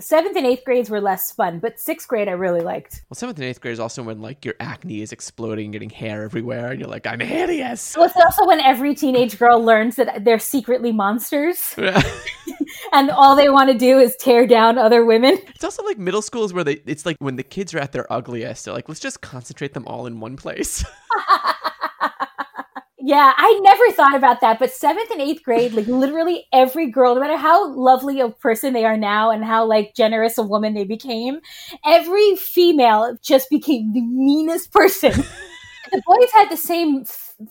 Seventh and eighth grades were less fun, but sixth grade I really liked. Well, seventh and eighth grade is also when like your acne is exploding, getting hair everywhere, and you're like, I'm hideous. Well, it's also when every teenage girl learns that they're secretly monsters, and all they want to do is tear down other women. It's also like middle schools where they it's like when the kids are at their ugliest, they're like, let's just concentrate them all in one place. Yeah, I never thought about that. But seventh and eighth grade, like literally every girl, no matter how lovely a person they are now and how like generous a woman they became, every female just became the meanest person. the boys had the same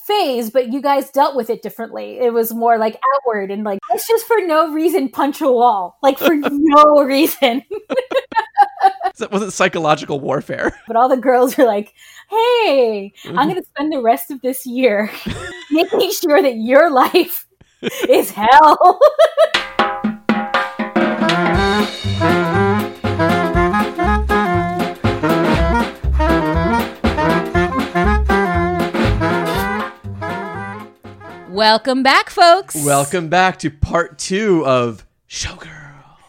phase, but you guys dealt with it differently. It was more like outward and like, let's just for no reason punch a wall, like for no reason. it wasn't psychological warfare. But all the girls were like, hey, I'm mm-hmm. going to spend the rest of this year making sure that your life is hell. Welcome back, folks. Welcome back to part two of Showgirl.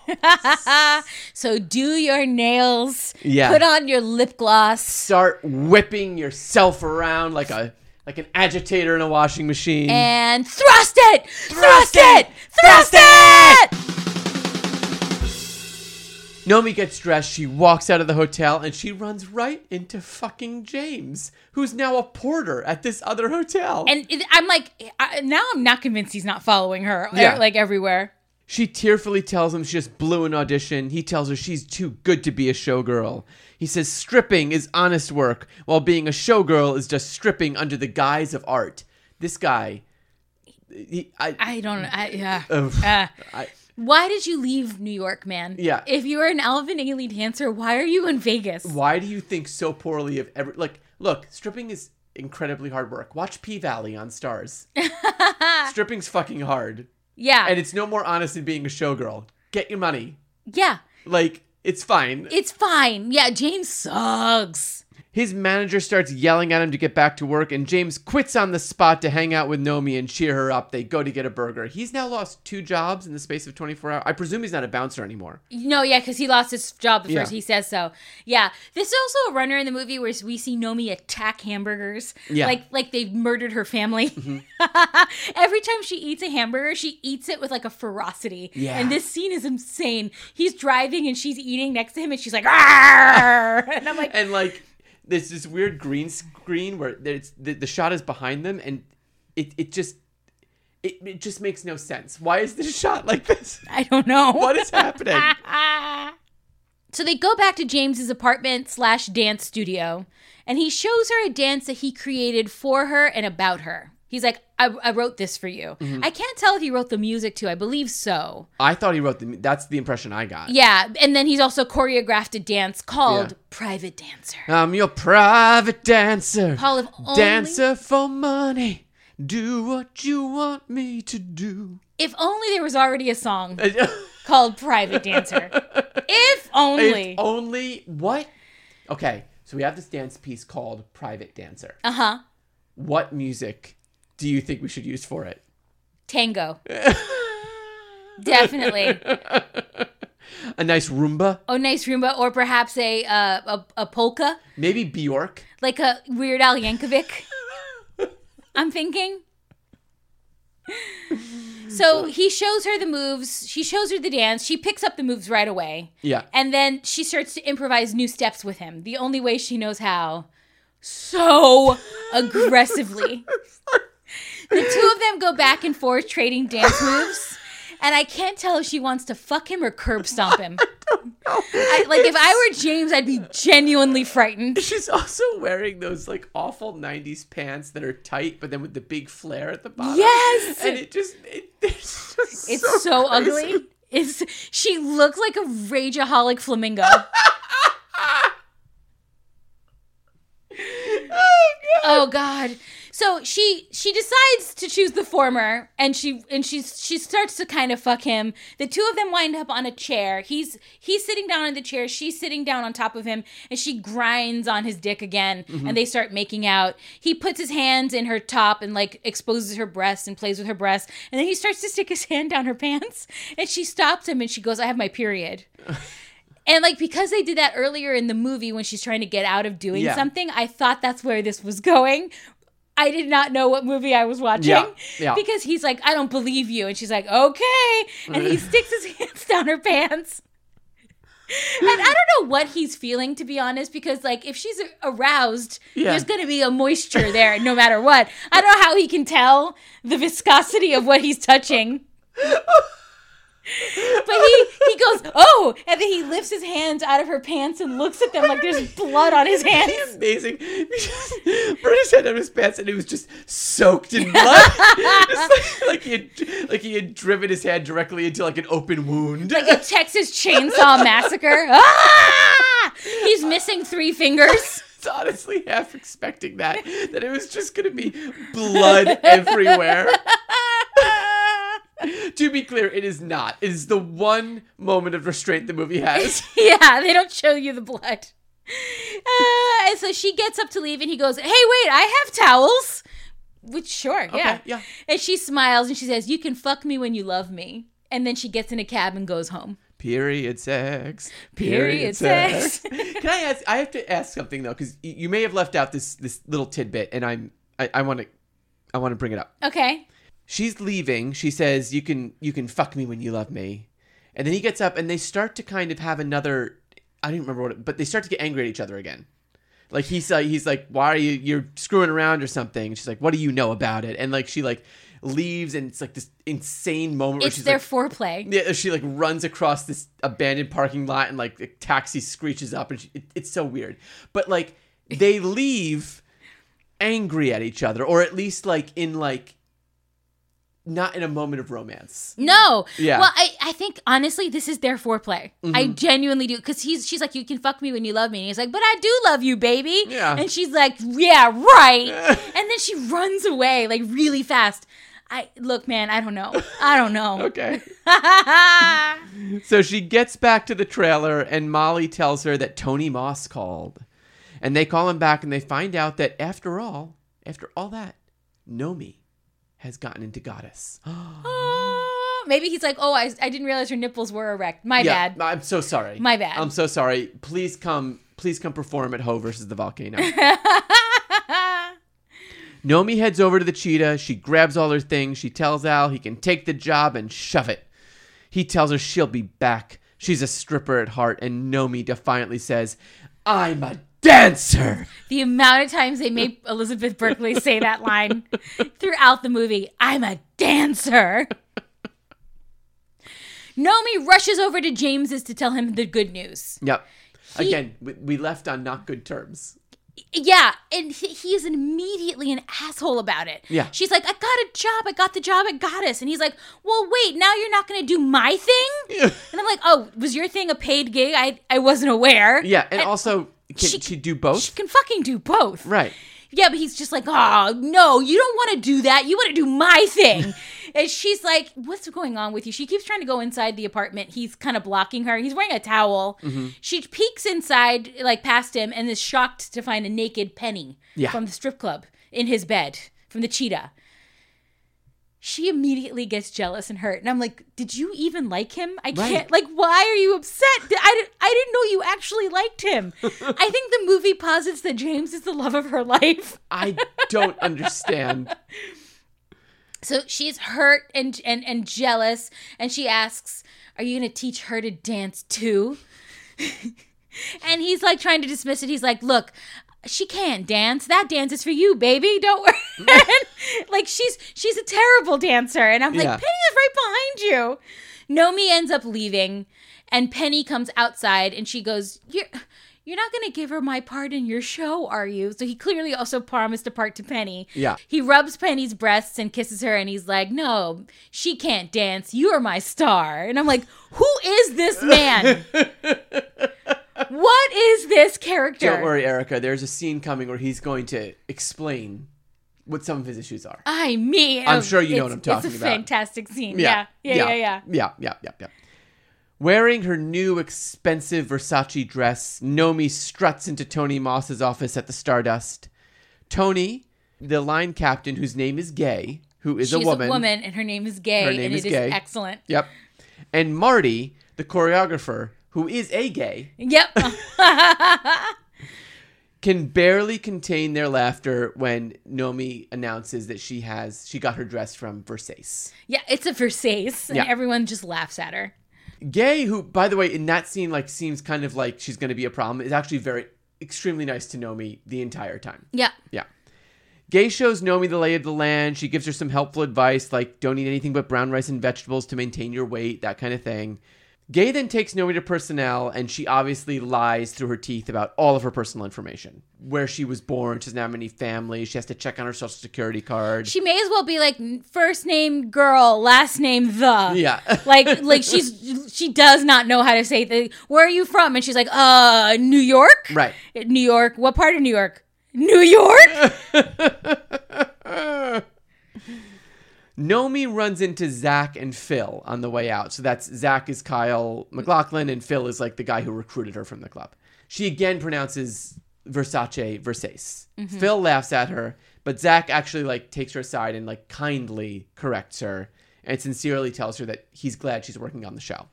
so do your nails. Yeah. Put on your lip gloss. Start whipping yourself around like a like an agitator in a washing machine. And thrust it! Thrust, it! Thrust it! Nomi gets dressed, she walks out of the hotel, and she runs right into fucking James, who's now a porter at this other hotel. And it, I'm like, I, now I'm not convinced he's not following her, Yeah. like everywhere. She tearfully tells him she just blew an audition. He tells her she's too good to be a showgirl. He says stripping is honest work, while being a showgirl is just stripping under the guise of art. This guy, he, I, I don't know. I, yeah. Ugh. Uh, I, why did you leave New York, man? Yeah. If you were an Alvin Ailey dancer, why are you in Vegas? why do you think so poorly of every? Like, look, stripping is incredibly hard work. Watch P Valley on Starz. Stripping's fucking hard, Yeah. and it's no more honest than being a showgirl. Get your money. yeah. Like, it's fine. It's fine. Yeah, James sucks. His manager starts yelling at him to get back to work, and James quits on the spot to hang out with Nomi and cheer her up. They go to get a burger. He's now lost two jobs in the space of 24 hours. I presume he's not a bouncer anymore. No, yeah, because he lost his job the first. Yeah. He says so. Yeah, this is also a runner in the movie where we see Nomi attack hamburgers. Yeah. like like they've murdered her family. Mm-hmm. Every time she eats a hamburger, she eats it with like a ferocity. Yeah. and this scene is insane. He's driving and she's eating next to him, and she's like, "Arr!" and I'm like, And like, there's this weird green screen where the, the shot is behind them, and it, it just. It, it just makes no sense. Why is this shot like this? I don't know What is happening? So they go back to James's apartment slash dance studio, and he shows her a dance that he created for her and about her. He's like, I, I wrote this for you. Mm-hmm. I can't tell if he wrote the music too. I believe so. I thought he wrote the. That's the impression I got. Yeah, and then he's also choreographed a dance called Yeah. Private Dancer. I'm your private dancer. Paul, if only, Dancer for money. Do what you want me to do. if only there was already a song called Private Dancer. if only. If only what? Okay, so we have this dance piece called Private Dancer. Uh huh. What music do you think we should use for it? Tango. Definitely. A nice rumba. Oh, nice rumba, or perhaps a uh, a, a polka. Maybe Bjork? like a Weird Al Yankovic. I'm thinking. So he shows her the moves. She shows her the dance. She picks up the moves right away. Yeah. And then she starts to improvise new steps with him, the only way she knows how. So aggressively. The two of them go back and forth trading dance moves. And I can't tell if she wants to fuck him or curb stomp him. I, like if I were James, I'd be genuinely frightened. She's also wearing those like awful 90s pants that are tight, but then with the big flare at the bottom. Yes! And it just, it, it's just It's so, crazy. ugly. It's she looks like a rageaholic flamingo. Oh, God. oh god. So she she decides to choose the former and she and she she starts to kind of fuck him. The two of them wind up on a chair. He's he's sitting down on the chair, she's sitting down on top of him and she grinds on his dick again and they start making out. He puts his hands in her top and like exposes her breasts and plays with her breasts. And then he starts to stick his hand down her pants and she stops him and she goes, "I have my period." And like because they did that earlier in the movie when she's trying to get out of doing Yeah. something, I thought that's where this was going. I did not know what movie I was watching Yeah, yeah. because he's like, "I don't believe you," and she's like, "Okay," and he sticks his hands down her pants. And I don't know what he's feeling, to be honest, because like if she's aroused, Yeah. there's going to be a moisture there no matter what. I don't know how he can tell the viscosity of what he's touching. But he he goes, oh, and then he lifts his hands out of her pants and looks at them like there's blood on his hands. Amazing. Brutus had on his pants and it was just soaked in blood. Just like, like he had, like he had driven his hand directly into like an open wound. Like a Texas Chainsaw Massacre. Ah! He's missing three fingers. was honestly half expecting that that it was just gonna be blood everywhere. to be clear, it is not. It is the one moment of restraint the movie has. yeah, they don't show you the blood. Uh, and so she gets up to leave, and he goes, "Hey, wait, I have towels." Which sure, yeah, Okay, yeah. And she smiles and she says, "You can fuck me when you love me." And then she gets in a cab and goes home. Period sex. Period sex. Can I ask? I have to ask something though, because you may have left out this this little tidbit, and I'm I want to I want to bring it up. Okay. She's leaving. She says, "You can you can fuck me when you love me," and then he gets up, and they start to kind of have another. I don't remember what, it, but they start to get angry at each other again. Like he's uh, he's like, "Why are you you're screwing around or something?" And she's like, "What do you know about it?" And like she like leaves, and it's like this insane moment where It's she's their like, foreplay. yeah, she like runs across this abandoned parking lot and like a taxi screeches up and she, it, it's so weird. But like they leave angry at each other or at least like in like not in a moment of romance. No. Yeah. Mm-hmm. Well, I, I think honestly, this is their foreplay. I genuinely do. Because he's she's like, You can fuck me when you love me. And he's like, But I do love you, baby. Yeah. And she's like, Yeah, right. and then she runs away like really fast. I look, man, I don't know. I don't know. Okay. So she gets back to the trailer and Molly tells her that Tony Moss called. And they call him back and they find out that after all, after all that, Nomi has gotten into Goddess. Oh, maybe he's like, Oh, I, I didn't realize her nipples were erect. My bad. I'm so sorry. My bad. I'm so sorry. Please come. Please come perform at Ho versus the Volcano. Nomi heads over to the cheetah. She grabs all her things. She tells Al he can take the job and shove it. He tells her she'll be back. She's a stripper at heart, and Nomi defiantly says, "I'm a dancer." The amount of times they made Elizabeth Berkley say that line throughout the movie I'm a dancer. Nomi rushes over to James's to tell him the good news. Yep. He- Again, we, we left on not good terms. Yeah, and he, he is immediately an asshole about it. Yeah. She's like, I got a job. I got the job at Goddess. And he's like, Well, wait, now you're not going to do my thing? And I'm like, Oh, was your thing a paid gig? I, I wasn't aware. Yeah, and, also, can she- she, do both? She can fucking do both. right. Yeah, but he's just like, oh, no, you don't want to do that. You want to do my thing. and she's like, what's going on with you? She keeps trying to go inside the apartment. He's kind of blocking her. He's wearing a towel. Mm-hmm. She peeks inside, like past him, and is shocked to find a naked Penny Yeah. from the strip club in his bed from the cheetah. She immediately gets jealous and hurt. And I'm like, did you even like him? I Right. can't, like, why are you upset? I, didn't- I didn't know you actually liked him. I think the movie posits that James is the love of her life. I don't understand. So she's hurt and and and jealous, and she asks, "Are you gonna teach her to dance too?" and he's like trying to dismiss it. He's like, "Look." She can't dance. That dance is for you, baby. Don't worry. like she's she's a terrible dancer, and I'm like, Yeah. Penny is right behind you. Nomi ends up leaving, and Penny comes outside, and she goes, "You're you're not gonna give her my part in your show, are you?" So he clearly also promised a part to Penny. Yeah. He rubs Penny's breasts and kisses her, and he's like, No, she can't dance. You're my star. And I'm like, Who is this man? what is this character? Don't worry, Erika. There's a scene coming where he's going to explain what some of his issues are. I mean, I'm sure you know what I'm talking It's a about. fantastic scene. Yeah. Yeah. Yeah. Yeah. yeah, yeah, yeah, yeah. yeah. Wearing her new expensive Versace dress, Nomi struts into Tony Moss's office at the Stardust. Tony, the line captain, whose name is Gay, who is She's a woman. Woman, and her name is Gay, Her name and is it is Gay. excellent. Yep. And Marty, the choreographer, who is a gay, Yep. can barely contain their laughter when Nomi announces that she has she got her dress from Versace. yeah, it's a Versace, and Yeah. everyone just laughs at her. Gay, who by the way in that scene like seems kind of like she's going to be a problem, is actually very extremely nice to Nomi the entire time. Yeah. Yeah. Gay shows Nomi the lay of the land. She gives her some helpful advice like don't eat anything but brown rice and vegetables to maintain your weight, that kind of thing. Gay then takes Nomi to personnel and she obviously lies through her teeth about all of her personal information. Where she was born, she doesn't have any family, she has to check on her social security card. She may as well be like first name girl, last name the. yeah. Like like she's she does not know how to say the where are you from? And she's like, uh New York? right. New York. What part of New York? New York? Nomi runs into Zach and Phil on the way out. So that's Zach is Kyle MacLachlan and Phil is like the guy who recruited her from the club. She again pronounces Versace Versace. Mm-hmm. Phil laughs at her, but Zach actually like takes her aside and like kindly corrects her and sincerely tells her that he's glad she's working on the show.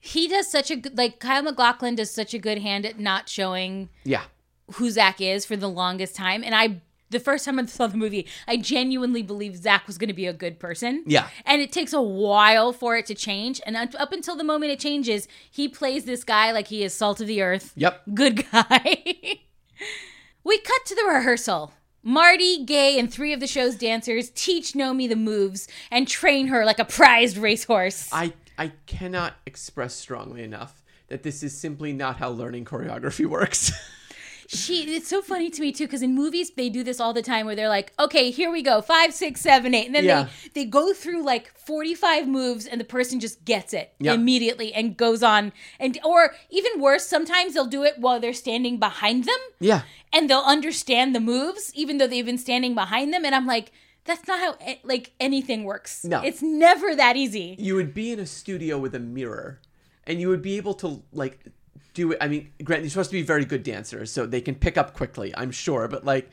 he does such a good like Kyle MacLachlan does such a good hand at not showing Yeah. who Zach is for the longest time. And I the first time I saw the movie, I genuinely believed Zach was going to be a good person. Yeah. And it takes a while for it to change. And up until the moment it changes, he plays this guy like he is salt of the earth. Yep. Good guy. we cut to the rehearsal. Marty, Gay, and three of the show's dancers teach Nomi the moves and train her like a prized racehorse. I I cannot express strongly enough that this is simply not how learning choreography works. She it's so funny to me too because in movies they do this all the time where they're like, okay, here we go, five, six, seven, eight, and then Yeah. they they go through like forty five moves and the person just gets it Yep. immediately and goes on and or even worse, sometimes they'll do it while they're standing behind them yeah. and they'll understand the moves even though they've been standing behind them, and I'm like. That's not how eh, like anything works. No. it's never that easy. you would be in a studio with a mirror and you would be able to like do it i mean grant you're supposed to be very good dancers so they can pick up quickly i'm sure but like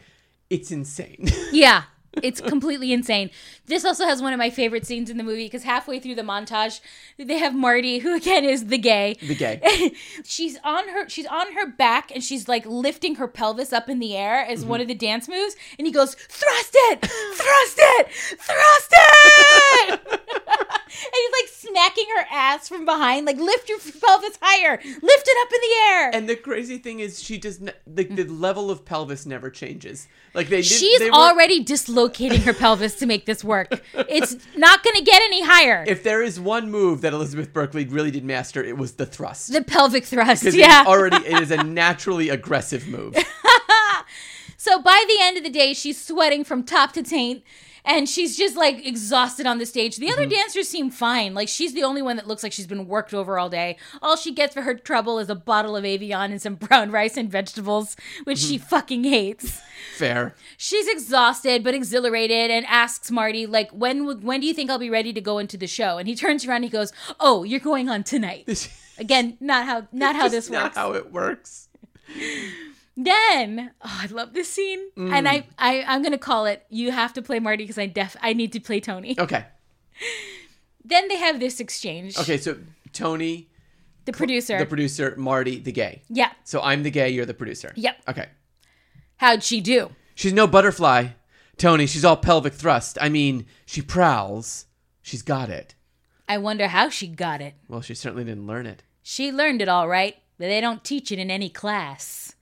it's insane. Yeah, it's completely insane. This also has one of my favorite scenes in the movie because halfway through the montage, they have Marty, who again is the gay. the gay. She's on her she's on her back and she's like lifting her pelvis up in the air as one of the dance moves and he goes thrust it! Thrust it! Thrust it! And he's like smacking her ass from behind like lift your pelvis higher! Lift it up in the air! And the crazy thing is she does not the, the level of pelvis never changes. Like they did, she's they were- already dislocating her pelvis to make this work. It's not gonna get any higher. If there is one move that elizabeth berkley really did master it was the thrust. The pelvic thrust because yeah. already it is a naturally aggressive move. So by the end of the day, she's sweating from top to taint. And she's just like exhausted on the stage. The other mm-hmm. dancers seem fine. Like she's the only one that looks like she's been worked over all day. All she gets for her trouble is a bottle of Evian and some brown rice and vegetables, which she mm-hmm. fucking hates. fair She's exhausted but exhilarated and asks Marty, like, when when do you think I'll be ready to go into the show? And he turns around and he goes, Oh, you're going on tonight. Again, not how not how is this not works. Not how it works Then, oh, I love this scene, Mm. and I, I, I'm gonna call it. You have to play Marty because I def, I need to play Tony. okay Then they have this exchange. okay so tony the producer. the producer marty the gay yeah. So I'm the gay, you're the producer. Yep. Okay. How'd she do? She's no butterfly, Tony. She's all pelvic thrust. I mean, she prowls. She's got it. I wonder how she got it. Well, she certainly didn't learn it. She learned it all right, but they don't teach it in any class.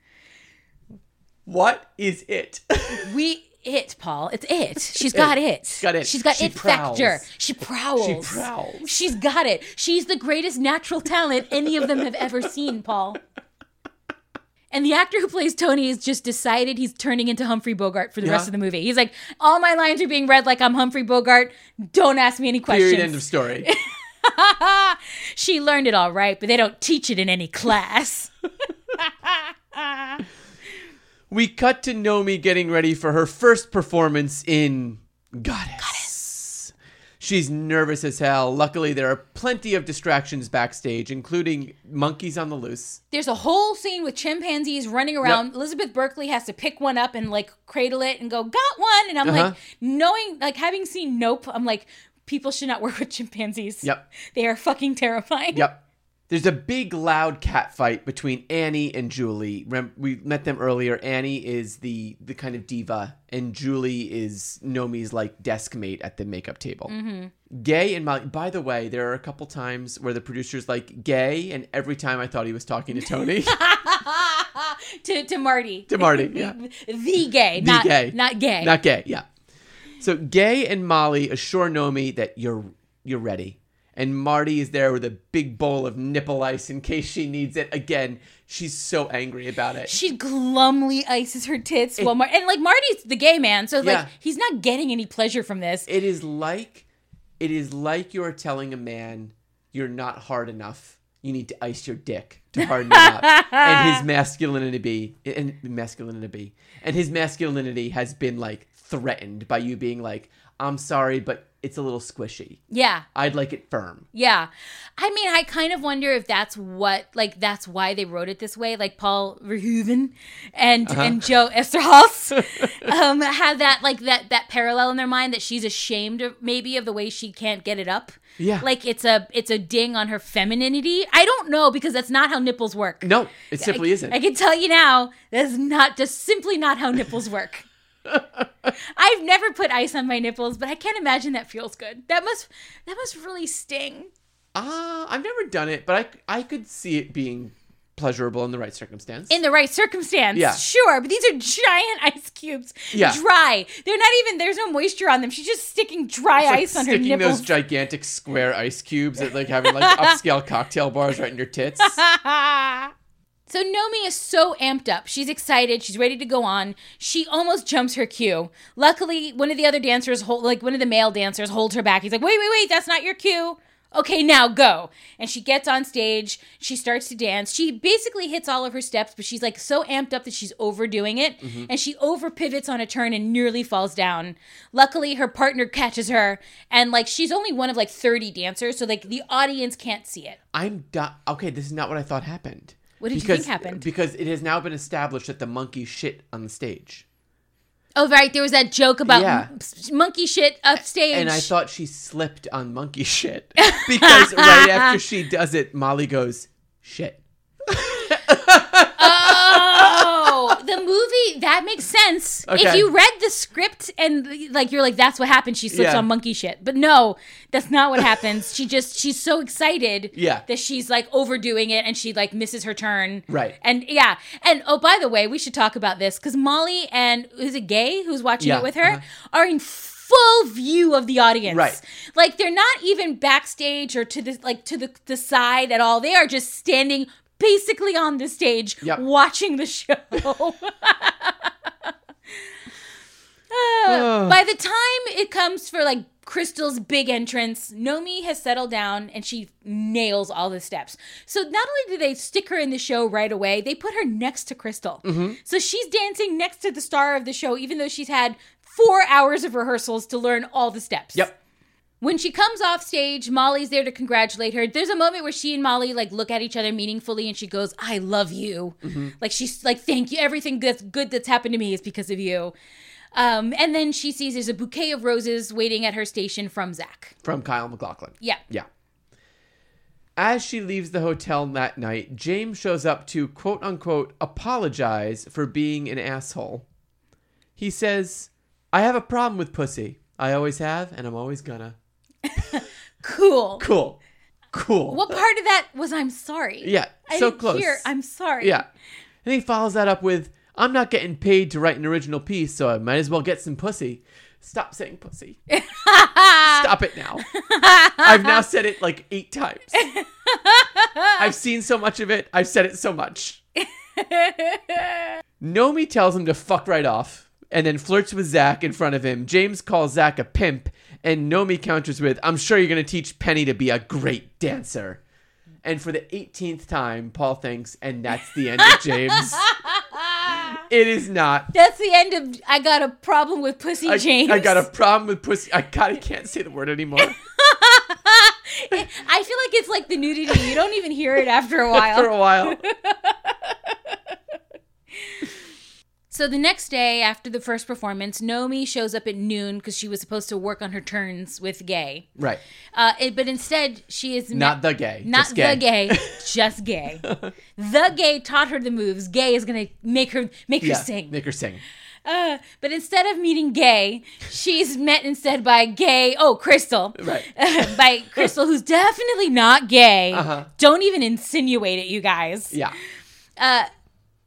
What is it? We it, Paul. It's it. She's got it. got it. She's got She it prowls. factor. She prowls. She prowls. She's got it. She's the greatest natural talent any of them have ever seen, Paul. And the actor who plays Tony has just decided he's turning into Humphrey Bogart for the rest of the movie. He's like, all my lines are being read like I'm Humphrey Bogart. Don't ask me any questions. Period. End of story. she learned it all right, but they don't teach it in any class. we cut to Nomi getting ready for her first performance in Goddess. Goddess. She's nervous as hell. Luckily, there are plenty of distractions backstage, including monkeys on the loose. There's a whole scene with chimpanzees running around. Elizabeth Berkley has to pick one up and like cradle it and go, got one. And I'm Uh-huh. like, knowing, like having seen Nope, I'm like, people should not work with chimpanzees. Yep. They are fucking terrifying. Yep. There's a big, loud cat fight between Annie and Julie. Rem- we met them earlier. Annie is the the kind of diva, and Julie is Nomi's like desk mate at the makeup table. Mm-hmm. Gay and Molly. By the way, there are a couple times where the producer's like gay, and every time I thought he was talking to Tony, to to Marty. to Marty. Yeah, The gay, The not gay. not gay. not gay. Yeah. So Gay and Molly assure Nomi that you're you're ready. And Marty is there with a big bowl of nipple ice in case she needs it. Again, she's so angry about it. she glumly ices her tits while Mar- and like Marty's the gay man, so like he's not getting any pleasure from this. It is like it is like you are telling a man you're not hard enough. You need to ice your dick to harden it up. and his masculinity and masculinity and his masculinity has been like threatened by you being like, I'm sorry, but it's a little squishy. Yeah. I'd like it firm. Yeah. I mean, I kind of wonder if that's what, like, that's why they wrote it this way. Like, Paul Verhoeven and, Uh-huh. and Joe Eszterhas um, had that, like, that, that parallel in their mind that she's ashamed of maybe of the way she can't get it up. Yeah. Like, it's a, it's a ding on her femininity. I don't know because that's not how nipples work. No, it simply I, isn't. I can tell you now, that's not just simply not how nipples work. I've never put ice on my nipples, but I can't imagine that feels good. That must that must really sting. Ah, I've never done it, but I I could see it being pleasurable in the right circumstance. In the right circumstance, Yeah. sure. But these are giant ice cubes, Yeah. dry. They're not even. There's no moisture on them. She's just sticking dry like ice on her nipples. sticking those gigantic square ice cubes at like having like upscale cocktail bars right in your tits. So Nomi is so amped up. She's excited. She's ready to go on. She almost jumps her cue. Luckily, one of the other dancers, hold, like one of the male dancers, holds her back. He's like, "Wait, wait, wait! That's not your cue." Okay, now go. And she gets on stage. She starts to dance. She basically hits all of her steps, but she's like so amped up that she's overdoing it. Mm-hmm. And she over pivots on a turn and nearly falls down. Luckily, her partner catches her. And like she's only one of like 30 dancers. So like the audience can't see it. I'm du- okay. This is not what I thought happened. What did you because, think happened? Because it has now been established that the monkey shit on the stage, Oh, right. There was that joke about Yeah. monkey shit upstage. and I thought she slipped on monkey shit because right after she does it, Molly goes shit. oh, the that makes sense. If you read the script and like you're like, that's what happened. She slips Yeah. on monkey shit, but no, that's not what happens. she just she's so excited, Yeah. that she's like overdoing it and she like misses her turn, Right. And yeah, and oh by the way, we should talk about this because Molly and is it Gay who's watching Yeah, it with her uh-huh. are in full view of the audience, Right. Like they're not even backstage or to the like to the the side at all. They are just standing basically on the stage Yep. watching the show. Uh, by the time it comes for like Crystal's big entrance, Nomi has settled down and she nails all the steps. So not only do they stick her in the show right away, they put her next to Crystal. Mm-hmm. So she's dancing next to the star of the show, even though she's had four hours of rehearsals to learn all the steps. Yep. When she comes off stage, Molly's there to congratulate her. There's a moment where she and Molly like look at each other meaningfully and she goes, "I love you." Like she's like, "Thank you. Everything that's good that's happened to me is because of you." Um, and then she sees there's a bouquet of roses waiting at her station from Zach. From Kyle MacLachlan. Yeah. Yeah. As she leaves the hotel that night, James shows up to quote unquote apologize for being an asshole. He says, I have a problem with pussy. I always have, and I'm always gonna. Cool. Cool. Cool. What part of that was I'm sorry? Yeah, I so didn't close. Hear, I'm sorry. Yeah. And he follows that up with, I'm not getting paid to write an original piece, so I might as well get some pussy. Stop saying pussy. Stop it now. I've now said it like eight times. I've seen so much of it. I've said it so much. Nomi tells him to fuck right off and then flirts with Zach in front of him. James calls Zach a pimp, and Nomi counters with, I'm sure you're going to teach Penny to be a great dancer. And for the 18th time, Paul thinks, and that's the end of James. it is not. That's the end of I got a problem with pussy I, James. I got a problem with pussy. I God, I can't say the word anymore. I feel like it's like the nudity. You don't even hear it after a while. after a while. So the next day after the first performance, Nomi shows up at noon because she was supposed to work on her turns with Gay. Right. Uh, it- but instead, she is Not the gay. not just gay. the gay, just gay. the gay taught her the moves. Gay is gonna make her make her Yeah. sing. Make her sing. Uh, but instead of meeting Gay, she's met instead by Gay. Oh, Crystal. Right. by Crystal, who's definitely not gay. Uh-huh. Don't even insinuate it, you guys. Yeah. Uh,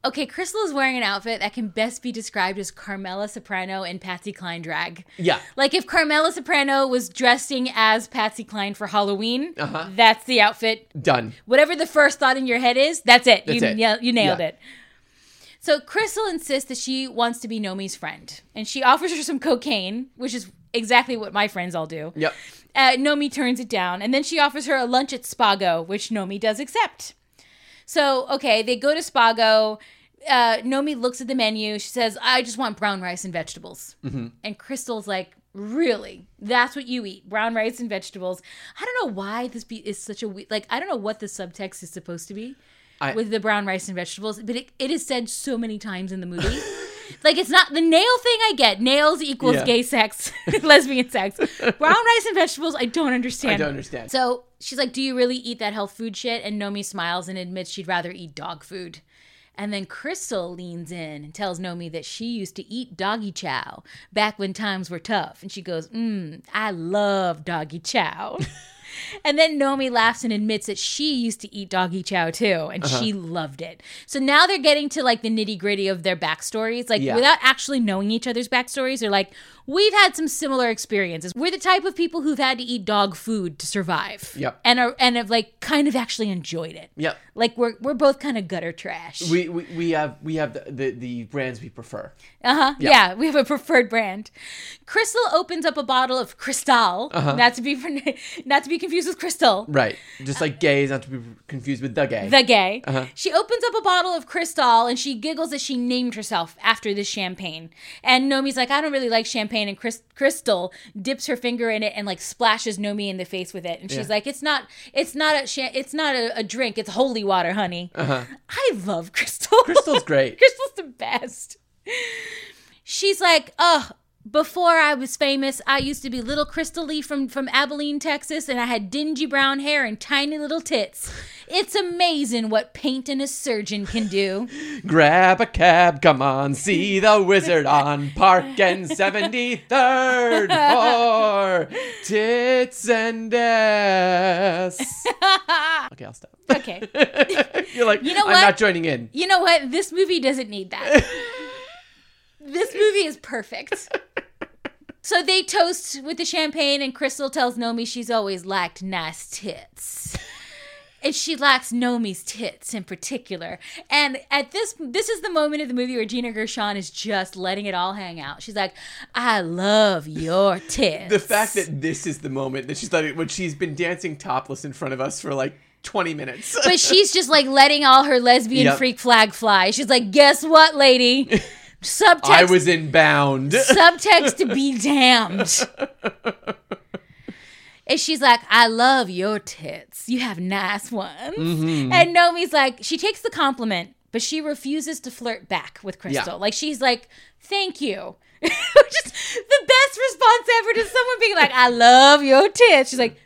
okay, Crystal is wearing an outfit that can best be described as Carmela Soprano and Patsy Cline drag. Yeah. Like if Carmela Soprano was dressing as Patsy Cline for Halloween, Uh-huh. that's the outfit. Done. Whatever the first thought in your head is, that's it. That's you, it. yeah, you nailed Yeah. it. So Crystal insists that she wants to be Nomi's friend, and she offers her some cocaine, which is exactly what my friends all do. Yep. Uh, Nomi turns it down, and then she offers her a lunch at Spago, which Nomi does accept. So, okay, they go to Spago. Uh, Nomi looks at the menu. She says, I just want brown rice and vegetables. And Crystal's like, Really? That's what you eat? Brown rice and vegetables. I don't know why this be- is such a we- like. I don't know what the subtext is supposed to be I- with the brown rice and vegetables, but it, it is said so many times in the movie. like it's not the nail thing. I get nails equals Yeah. gay sex, lesbian sex. Brown rice and vegetables. I don't understand. I don't understand. So she's like, Do you really eat that health food shit? And Nomi smiles and admits she'd rather eat dog food. And then Crystal leans in and tells Nomi that she used to eat doggy chow back when times were tough. And she goes, Mmm, I love doggy chow. and then Nomi laughs and admits that she used to eat doggy chow too, and she loved it. So now they're getting to like the nitty gritty of their backstories. Like Yeah. without actually knowing each other's backstories, they're like, we've had some similar experiences. We're the type of people who've had to eat dog food to survive. Yep. And are and have like kind of actually enjoyed it. Yep. Like we're we're both kind of gutter trash. We, we we have we have the, the, the brands we prefer. Uh huh. Yeah. Yeah. we have a preferred brand. Crystal opens up a bottle of Cristal, Uh-huh. not to be not to be confused with Crystal. Right. Just like gay is not to be confused with the gay. The gay. Uh-huh. She opens up a bottle of Cristal and she giggles that she named herself after this champagne. And Nomi's like, I don't really like champagne. And Chris- Crystal dips her finger in it and like splashes Nomi in the face with it. And she's Yeah. like, It's not, it's not a, cha- it's not a, a drink. It's holy water, honey. Uh-huh. I love Crystal. Crystal's great. Crystal's the best. She's like, oh, before I was famous, I used to be little Crystal Lee from, from Abilene, Texas, and I had dingy brown hair and tiny little tits. It's amazing what paint and a surgeon can do. Grab a cab, come on, see the wizard on Park and 73rd for tits and ass. Okay, I'll stop. Okay. You're like, You know I'm what? not joining in. You know what? This movie doesn't need that. this movie is perfect. So they toast with the champagne, and Crystal tells Nomi she's always lacked nice tits. And she lacks Nomi's tits in particular. And at this, this is the moment of the movie where Gina Gershon is just letting it all hang out. She's like, "I love your tits." The fact that this is the moment that she's like, when she's been dancing topless in front of us for like 20 minutes. but she's just like letting all her lesbian Yep. freak flag fly. She's like, "Guess what, lady? Subtext I was in bound. subtext to be damned. And she's like, I love your tits. You have nice ones. Mm-hmm. And Nomi's like, she takes the compliment, but she refuses to flirt back with Crystal. Yeah. Like, she's like, thank you. Which is the best response ever to someone being like, I love your tits. She's like,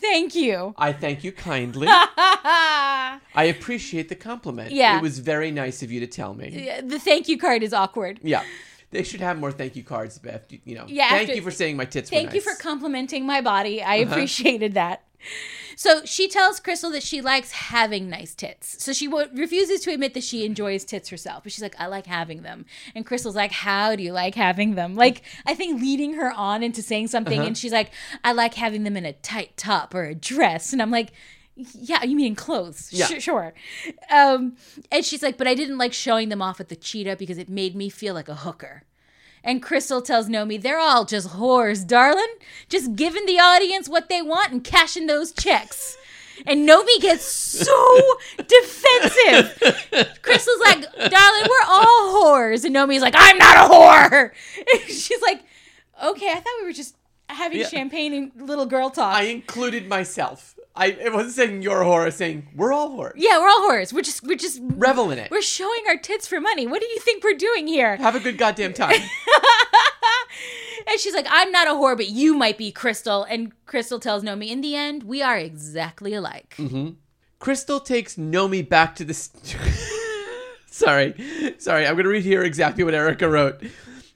thank you. I thank you kindly. I appreciate the compliment. Yeah. It was very nice of you to tell me. the thank you card is awkward. Yeah. They should have more thank you cards, Beth. You- know, Yeah, thank after- you for saying my tits were Thank you for complimenting my body. I Uh-huh. appreciated that. So she tells Crystal that she likes having nice tits. So she w- refuses to admit that she enjoys tits herself. But she's like, I like having them. And Crystal's like, How do you like having them? Like, I think leading her on into saying something. Uh-huh. And she's like, I like having them in a tight top or a dress. And I'm like, yeah, you mean in clothes? Yeah. Sh- sure. Um, and she's like, but I didn't like showing them off at the cheetah because it made me feel like a hooker. And Crystal tells Nomi, they're all just whores, darling. Just giving the audience what they want and cashing those checks. And Nomi gets so defensive. Crystal's like, darling, we're all whores. And Nomi's like, I'm not a whore. And she's like, okay, I thought we were just having Yeah. champagne and little girl talk. I included myself. I it wasn't saying you're a whore. I was saying we're all whores. Yeah, we're all whores. We're just we're just Revel in it. we're showing our tits for money. What do you think we're doing here? Have a good goddamn time. And she's like, I'm not a whore, but you might be Crystal. And Crystal tells Nomi, in the end, we are exactly alike. Mm-hmm. Crystal takes Nomi back to the. St- sorry, sorry. I'm gonna read here exactly what Erika wrote.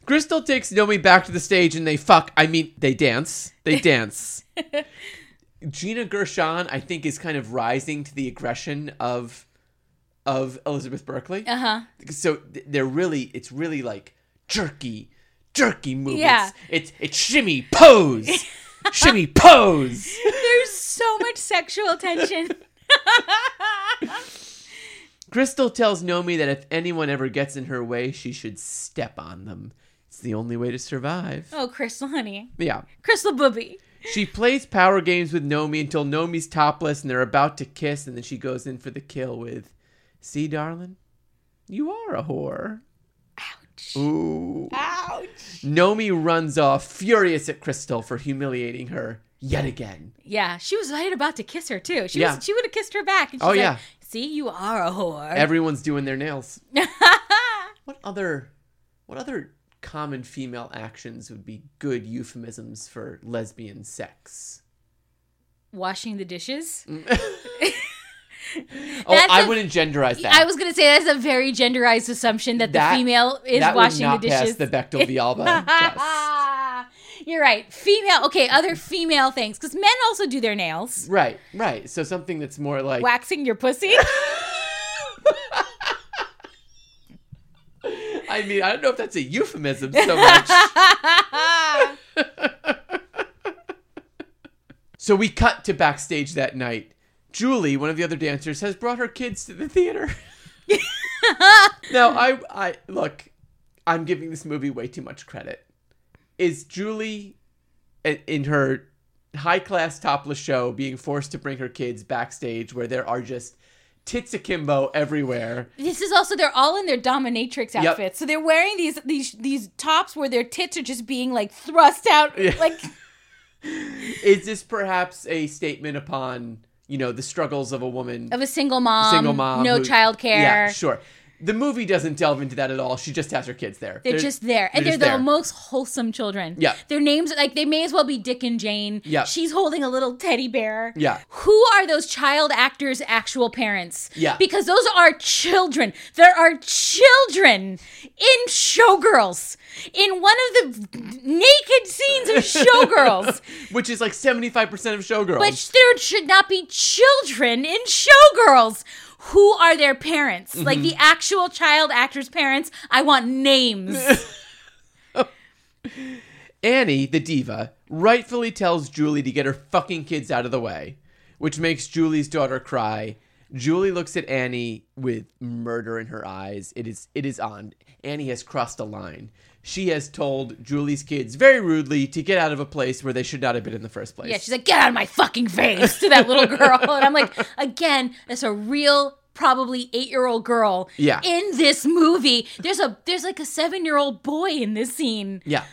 Crystal takes Nomi back to the stage and they fuck. I mean, they dance. They dance. Gina Gershon, I think, is kind of rising to the aggression of of Elizabeth Berkley. Uh huh. So they're really, it's really like jerky, jerky movements. Yeah. It's it's shimmy pose, shimmy pose. There's so much sexual tension. Crystal tells Nomi that if anyone ever gets in her way, she should step on them. It's the only way to survive. Oh, Crystal, honey. Yeah. Crystal Booby. She plays power games with Nomi until Nomi's topless and they're about to kiss, and then she goes in for the kill with, See, darling, you are a whore. Ouch. Ooh. Ouch. Nomi runs off, furious at Crystal for humiliating her yet again. Yeah, she was right about to kiss her, too. She, Yeah. was, she would have kissed her back. And she's Oh, like, yeah. See, you are a whore. Everyone's doing their nails. What other what other common female actions would be good euphemisms for lesbian sex? Washing the dishes. Mm. Oh, That's I a- wouldn't genderize that. I was going to say that's a very genderized assumption that, That- the female is washing the dishes. pass the Bechdel Villalba test. You're right. Female. Okay, other female things because men also do their nails. Right, right. So something that's more like Waxing your pussy. I mean, I don't know if that's a euphemism so much. so we cut to backstage that night. Julie, one of the other dancers, has brought her kids to the theater. now, I, I look, I'm giving this movie way too much credit. Is Julie, in- in her high class topless show, being forced to bring her kids backstage where there are just tits akimbo everywhere? this is also they're all in their dominatrix Yep. outfits, so they're wearing these these these tops where their tits are just being like thrust out, Yeah. like Is this perhaps a statement upon you know the struggles of a woman, of a single mom, single mom, no who- childcare. Yeah, sure. The movie doesn't delve into that at all. She just has her kids there. They're, just there, and they're, just the there. most wholesome children. Yeah. their names like they may as well be Dick and Jane. Yeah. she's holding a little teddy bear. Yeah. who are those child actors' actual parents? Yeah. because those are children. There are children in Showgirls. In one of the naked scenes of Showgirls, which is like seventy five percent of showgirls. but there should not be children in Showgirls. Who are their parents? Like Mm-hmm. the actual child actors' parents. I want names. Annie, the diva, rightfully tells Julie to get her fucking kids out of the way, which makes Julie's daughter cry. Julie looks at Annie with murder in her eyes. It is it is on. Annie has crossed a line. She has told Julie's kids very rudely to get out of a place where they should not have been in the first place. Yeah, she's like, get out of my fucking face to that little girl. And I'm like, again, that's a real, probably eight year old girl Yeah. in this movie. There's a there's like a seven year old boy in this scene yeah.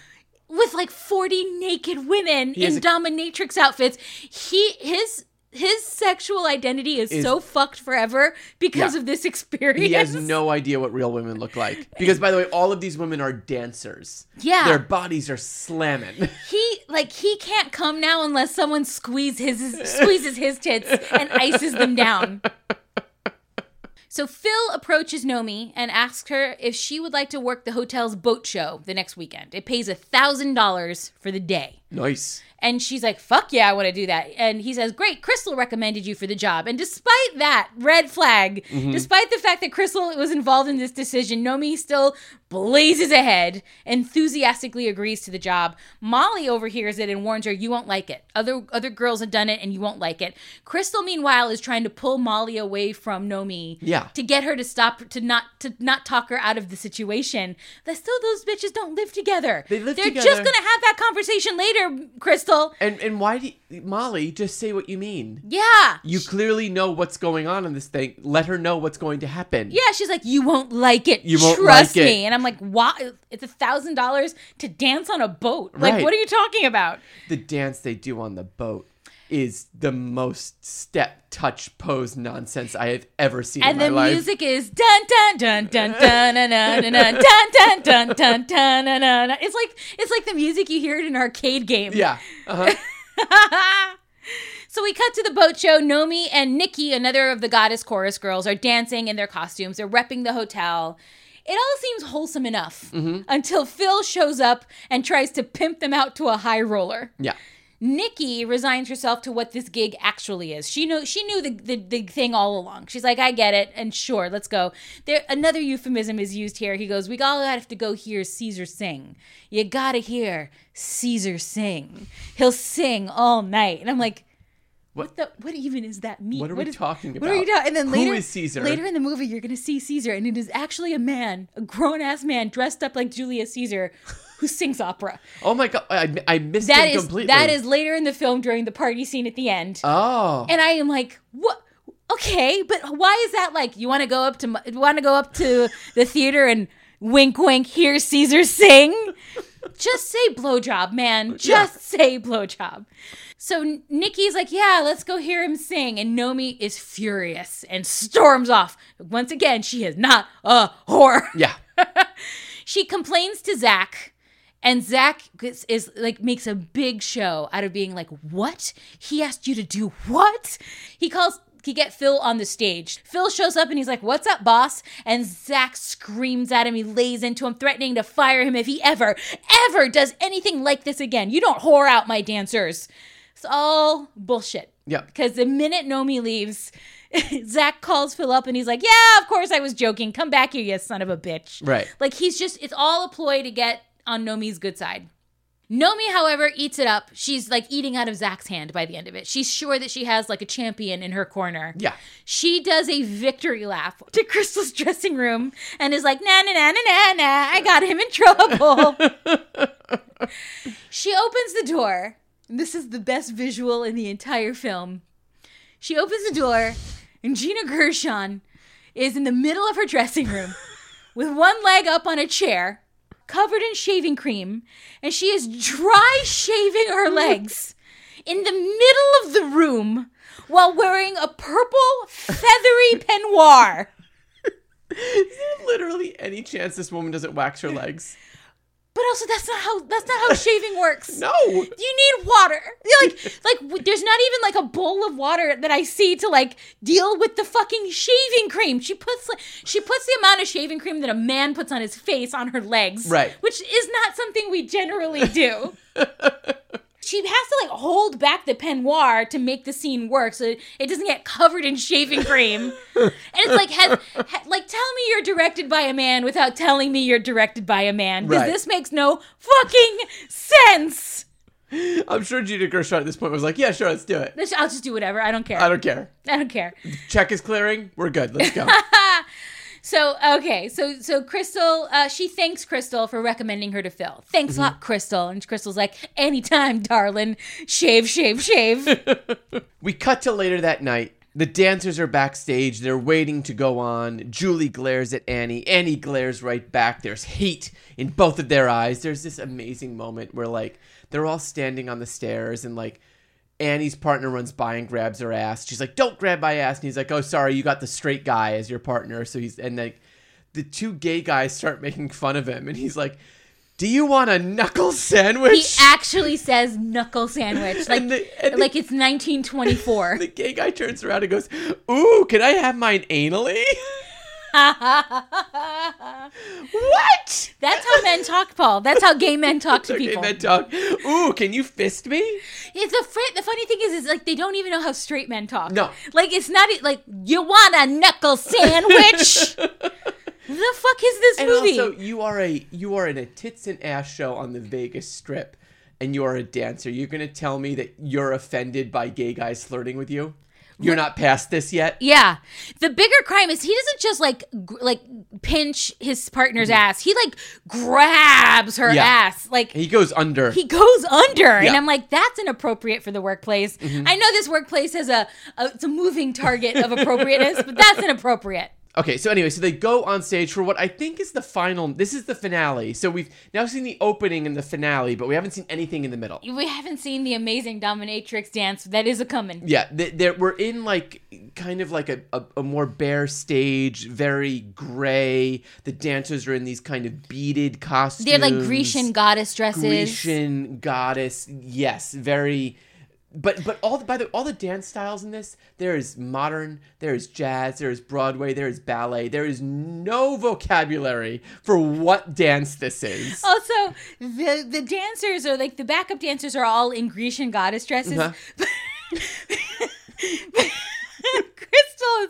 with like 40 naked women has in a- dominatrix outfits. He his his sexual identity is, Is- so fucked forever because Yeah. of this experience. He has no idea what real women look like. Because by the way, all of these women are dancers. Yeah. Their bodies are slamming. he like he can't come now unless someone squeezes his squeezes his tits and ices them down. So Phil approaches Nomi and asks her if she would like to work the hotel's boat show the next weekend. It pays a thousand dollars for the day. Nice. And she's like, fuck yeah, I want to do that. And he says, great, Crystal recommended you for the job. And despite that red flag, mm-hmm. despite the fact that Crystal was involved in this decision, Nomi still blazes ahead, enthusiastically agrees to the job. Molly overhears it and warns her, you won't like it. Other other girls have done it and you won't like it. Crystal, meanwhile, is trying to pull Molly away from Nomi Yeah. to get her to stop to not to not talk her out of the situation. That still those bitches don't live together. They live They're together. just gonna have that conversation later, Crystal. And and why do you, Molly just say what you mean? Yeah. You clearly know what's going on in this thing. Let her know what's going to happen. Yeah, she's like, you won't like it. You won't Trust like it." me. And I'm like, why? It's a thousand dollars to dance on a boat. Like, Right. what are you talking about? The dance they do on the boat. Is the most step touch pose nonsense I have ever seen and in the my life. And the music is dun dun dun dun dun dun dun dun dun dun dun dun dun dun dun. It's like it's like the music you hear in an arcade game. yeah. Uh-huh. So we cut to the boat show. Nomi and Nikki, another of the goddess chorus girls, are dancing in their costumes. They're repping the hotel. It all seems wholesome enough until Phil shows up and tries to pimp them out to a high roller. yeah. Nikki resigns herself to what this gig actually is. She knew she knew the, the, the thing all along. She's like, I get it, and sure, let's go. There another euphemism is used here. He goes, We all have to go hear Caesar sing. You gotta hear Caesar sing. He'll sing all night. And I'm like, what, What- the what even is that mean? What are we is- talking What are you talking? And then later, is Caesar? Later in the movie, you're gonna see Caesar, and it is actually a man, a grown ass man dressed up like Julius Caesar, who sings opera. Oh my god, I, I missed That is completely. that is later in the film during the party scene at the end. Oh. and I am like, what? Okay, but why is that like? You want to go up to want to go up to the theater and wink, wink, hear Caesar sing? Just say blowjob, man. Just say blowjob. So Nikki's like, yeah, let's go hear him sing, and Nomi is furious and storms off. Once again, she is not a whore. yeah. she complains to Zach, and Zach is, is like makes a big show out of being like, "What? He asked you to do what?" He calls. He get Phil on the stage. Phil shows up and he's like, "What's up, boss?" And Zach screams at him. He lays into him, threatening to fire him if he ever, ever does anything like this again. You don't whore out my dancers. It's all bullshit. Yeah. Because the minute Nomi leaves, Zach calls Phil up and he's like, Yeah, of course I was joking. Come back here, you son of a bitch. Right. Like he's just, it's all a ploy to get on Nomi's good side. Nomi, however, eats it up. She's like eating out of Zach's hand by the end of it. She's sure that she has like a champion in her corner. Yeah. She does a victory lap to Cristal's dressing room and is like, na na na na na na, I got him in trouble. she opens the door. This is the best visual in the entire film. She opens the door, and Gina Gershon is in the middle of her dressing room with one leg up on a chair, covered in shaving cream, and she is dry shaving her legs in the middle of the room while wearing a purple feathery peignoir. Is there literally any chance this woman doesn't wax her legs? But also, that's not how that's not how shaving works. No. You need water. Like, like w- there's not even like a bowl of water that I see to like deal with the fucking shaving cream. She puts like she puts the amount of shaving cream that a man puts on his face on her legs, Right. Which is not something we generally do. she has to like hold back the peignoir to make the scene work, so it doesn't get covered in shaving cream. and it's like, has, ha, like, tell me you're directed by a man without telling me you're directed by a man, because Right. this makes no fucking sense. I'm sure Gina Gershon at this point was like, yeah, sure, let's do it. I'll just do whatever. I don't care. I don't care. I don't care. Check is clearing. We're good. Let's go. So okay, so so Cristal, uh, she thanks Cristal for recommending her to Phil. Thanks a lot, Cristal. And Cristal's like, anytime, darling. Shave, shave, shave. we cut to later that night. The dancers are backstage. They're waiting to go on. Julie glares at Annie. Annie glares right back. There's hate in both of their eyes. There's this amazing moment where, like, they're all standing on the stairs and, like, Annie's partner runs by and grabs her ass. She's like, "Don't grab my ass." And he's like, "Oh, sorry, you got the straight guy as your partner." So he's and like the two gay guys start making fun of him, and he's like, "Do you want a knuckle sandwich?" he actually says knuckle sandwich, like And the- and the- like it's 1924. the gay guy turns around and goes, "Ooh, can I have mine anally?" what? That's how men talk, Paul. That's how gay men talk to people. men talk. Ooh, can you fist me? It's the fr- the funny thing is, is like they don't even know how straight men talk. No. like it's not like you want a knuckle sandwich. the fuck is this And movie? also, you are a you are in a tits and ass show on the Vegas Strip, and you are a dancer. You're gonna tell me that you're offended by gay guys flirting with you? You're not past this yet. Yeah. The bigger crime is he doesn't just like gr- like pinch his partner's ass. He like grabs her Mm-hmm. Yeah. ass. Like He goes under. he goes under and Yeah. Mm-hmm. I'm like that's inappropriate for the workplace. I know this workplace has a, a it's a moving target of appropriateness, but that's inappropriate. Okay, so anyway, so they go on stage for what I think is the final. This is the finale. So we've now seen the opening and the finale, but we haven't seen anything in the middle. We haven't seen the amazing dominatrix dance that is a coming. Yeah, th- there we're in like kind of like a, a, a more bare stage, very gray. The dancers are in these kind of beaded costumes. They're like Grecian goddess dresses. Grecian goddess. Yes, very. But but all the by the all the dance styles in this there is modern there is jazz there is Broadway there is ballet there is no vocabulary for what dance this is. Also, the the dancers are like the backup dancers are all in Grecian goddess dresses. Uh-huh. Cristal is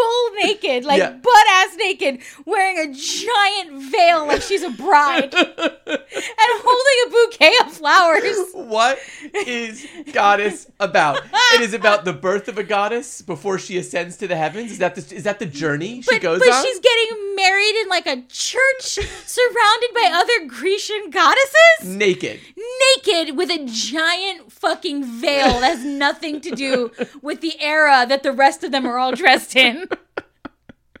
full naked, like Yeah. butt ass naked, wearing a giant veil like she's a bride, and holding a bouquet of flowers. What is goddess about? It is about the birth of a goddess before she ascends to the heavens. Is that the is that the journey she But, goes but on? she's getting married in like a church surrounded by other Grecian goddesses. naked. naked with a giant fucking veil that has nothing to do with the era that the rest of them are all dressed in.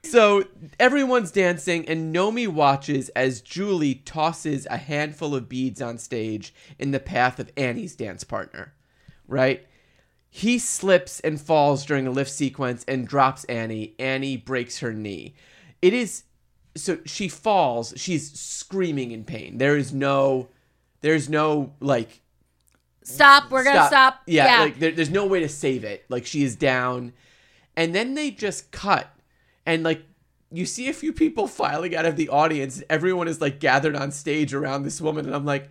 So everyone's dancing, and Nomi watches as Julie tosses a handful of beads on stage in the path of Annie's dance partner. Right? He slips and falls during a lift sequence and drops Annie. Annie breaks her knee. It is so she falls. She's screaming in pain. There is no, there's no like Stop, we're gonna stop. Yeah, Yeah. like there, there's no way to save it. Like she is down, and then they just cut, and like you see a few people filing out of the audience. Everyone is like gathered on stage around this woman, and I'm like,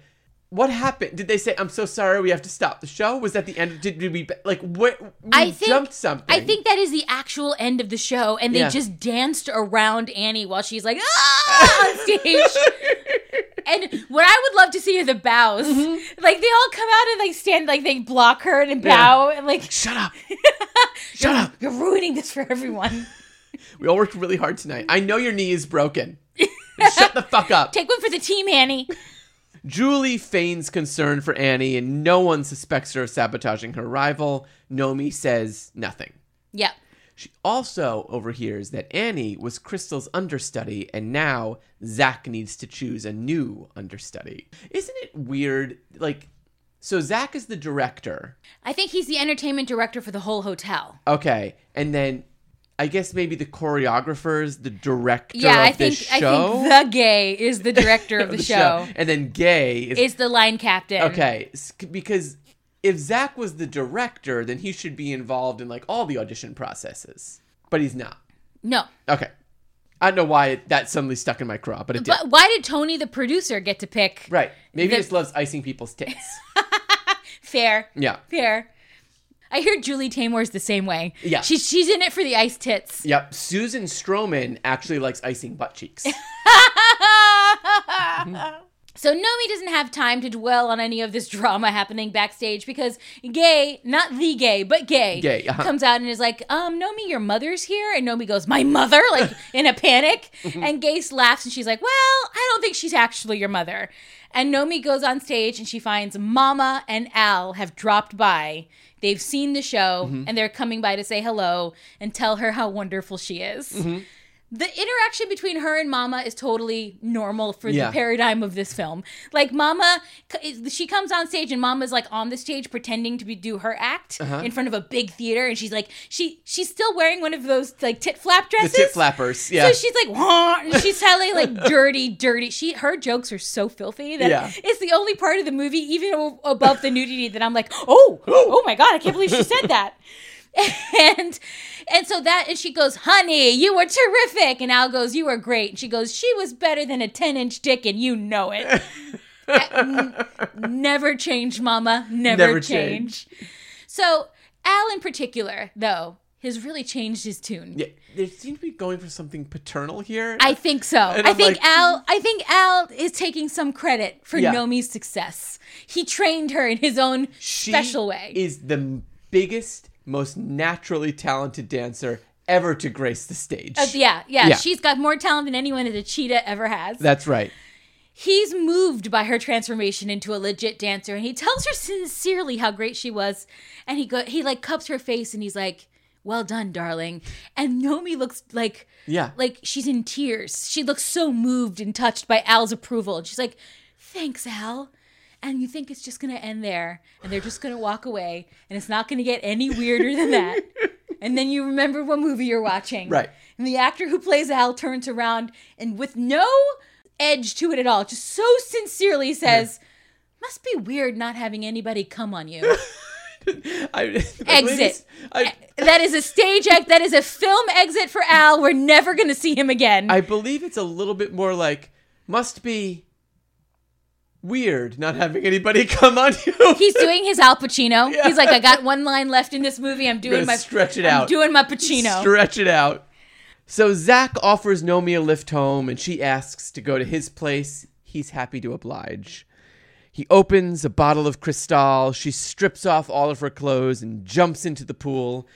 what happened? Did they say I'm so sorry? We have to stop the show? Was that the end? Did, did we like what? We I think jumped something. I think that is the actual end of the show, and they Yeah. just danced around Annie while she's like ah! on stage. and what I would love to see are the bows. Like they all come out and like stand, like they block her and bow, and like Shut up! Shut up! you're ruining this for everyone. We all worked really hard tonight. I know your knee is broken. Shut the fuck up. Take one for the team, Annie. Julie feigns concern for Annie, and no one suspects her of sabotaging her rival. Nomi says nothing. Yep. She also overhears that Annie was Cristal's understudy, and now Zach needs to choose a new understudy. Isn't it weird? Like, so Zach is the director. I think he's the entertainment director for the whole hotel. Okay. And then I guess maybe the choreographers, the director Yeah, of I think this I show. think the gay is the director of the, show. And then Gay is Is the line captain. Okay, because if Zach was the director, then he should be involved in like all the audition processes. But he's not. No. Okay. I don't know why it, that suddenly stuck in my craw, but it did. But why did Tony the producer get to pick? right. Maybe the- he just loves icing people's tits. Fair. yeah. Fair. I hear Julie Taymor's the same way. Yeah. She's she's in it for the ice tits. Yep. Susan Stroman actually likes icing butt cheeks. So Nomi doesn't have time to dwell on any of this drama happening backstage because Gay, not the gay, but Gay, Gay, uh-huh. comes out and is like, um, Nomi, your mother's here. And Nomi goes, my mother? Like in a panic. and Gay laughs and she's like, well, I don't think she's actually your mother. And Nomi goes on stage and she finds Mama and Al have dropped by. They've seen the show Mm-hmm. and they're coming by to say hello and tell her how wonderful she is. Mm-hmm. The interaction between her and Mama is totally normal for Yeah. the paradigm of this film. Like Mama, she comes on stage and Mama's like on the stage pretending to be do her act Uh-huh. in front of a big theater, and she's like she she's still wearing one of those like tit flap the dresses. tit flappers. Yeah. So she's like, Wah, and she's telling like dirty, dirty. She her jokes are so filthy that Yeah. it's the only part of the movie, even above the nudity, that I'm like, oh, oh my god, I can't believe she said that. And and so that and she goes, honey, you were terrific. And Al goes, you were great. And she goes, she was better than a 10 inch dick, and you know it. N- never change, mama. Never, Never change. So Al in particular, though, has really changed his tune. yeah. They seem to be going for something paternal here. I think so. And I I'm think like- Al. I think Al is taking some credit for Yeah. Nomi's success. He trained her in his own she special way. is the biggest, most naturally talented dancer ever to grace the stage. Uh, yeah, yeah, Yeah. She's got more talent than anyone that a cheetah ever has. That's right. He's moved by her transformation into a legit dancer, and he tells her sincerely how great she was. And he go, he like cups her face, and he's like, well done, darling. And Nomi looks like Yeah. like she's in tears. She looks so moved and touched by Al's approval. And she's like, "Thanks, Al." And you think it's just going to end there and they're just going to walk away and it's not going to get any weirder than that. and then you remember what movie you're watching. Right. And the actor who plays Al turns around and with no edge to it at all, just so sincerely says, "Must be weird not having anybody come on you." I, Exit. I, that is a stage act. That is a film exit for Al. We're never going to see him again. I believe it's a little bit more like must be weird not having anybody come on you. He's doing his Al Pacino. He's like, I got one line left in this movie. I'm doing my stretch it I'm out. doing my Pacino. Stretch it out. So Zach offers Nomi a lift home, and she asks to go to his place. He's happy to oblige. He opens a bottle of Cristal. She strips off all of her clothes and jumps into the pool.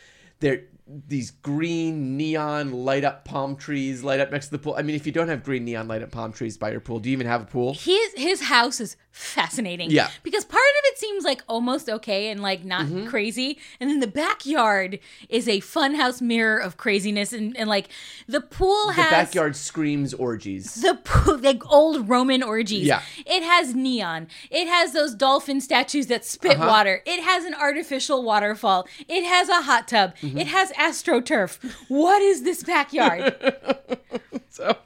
There, these green neon light up palm trees light up next to the pool. I mean, if you don't have green neon light up palm trees by your pool, do you even have a pool? his his house is fascinating. Yeah. Mm-hmm. Because part of it seems like almost okay and like not crazy. And then the backyard is a funhouse mirror of craziness and, and like the pool The has backyard screams orgies. the pool, like old Roman orgies. Yeah. It has neon. It has those dolphin statues that spit Uh-huh. water. It has an artificial waterfall. It has a hot tub. Mm-hmm. It has astroturf. What is this backyard? So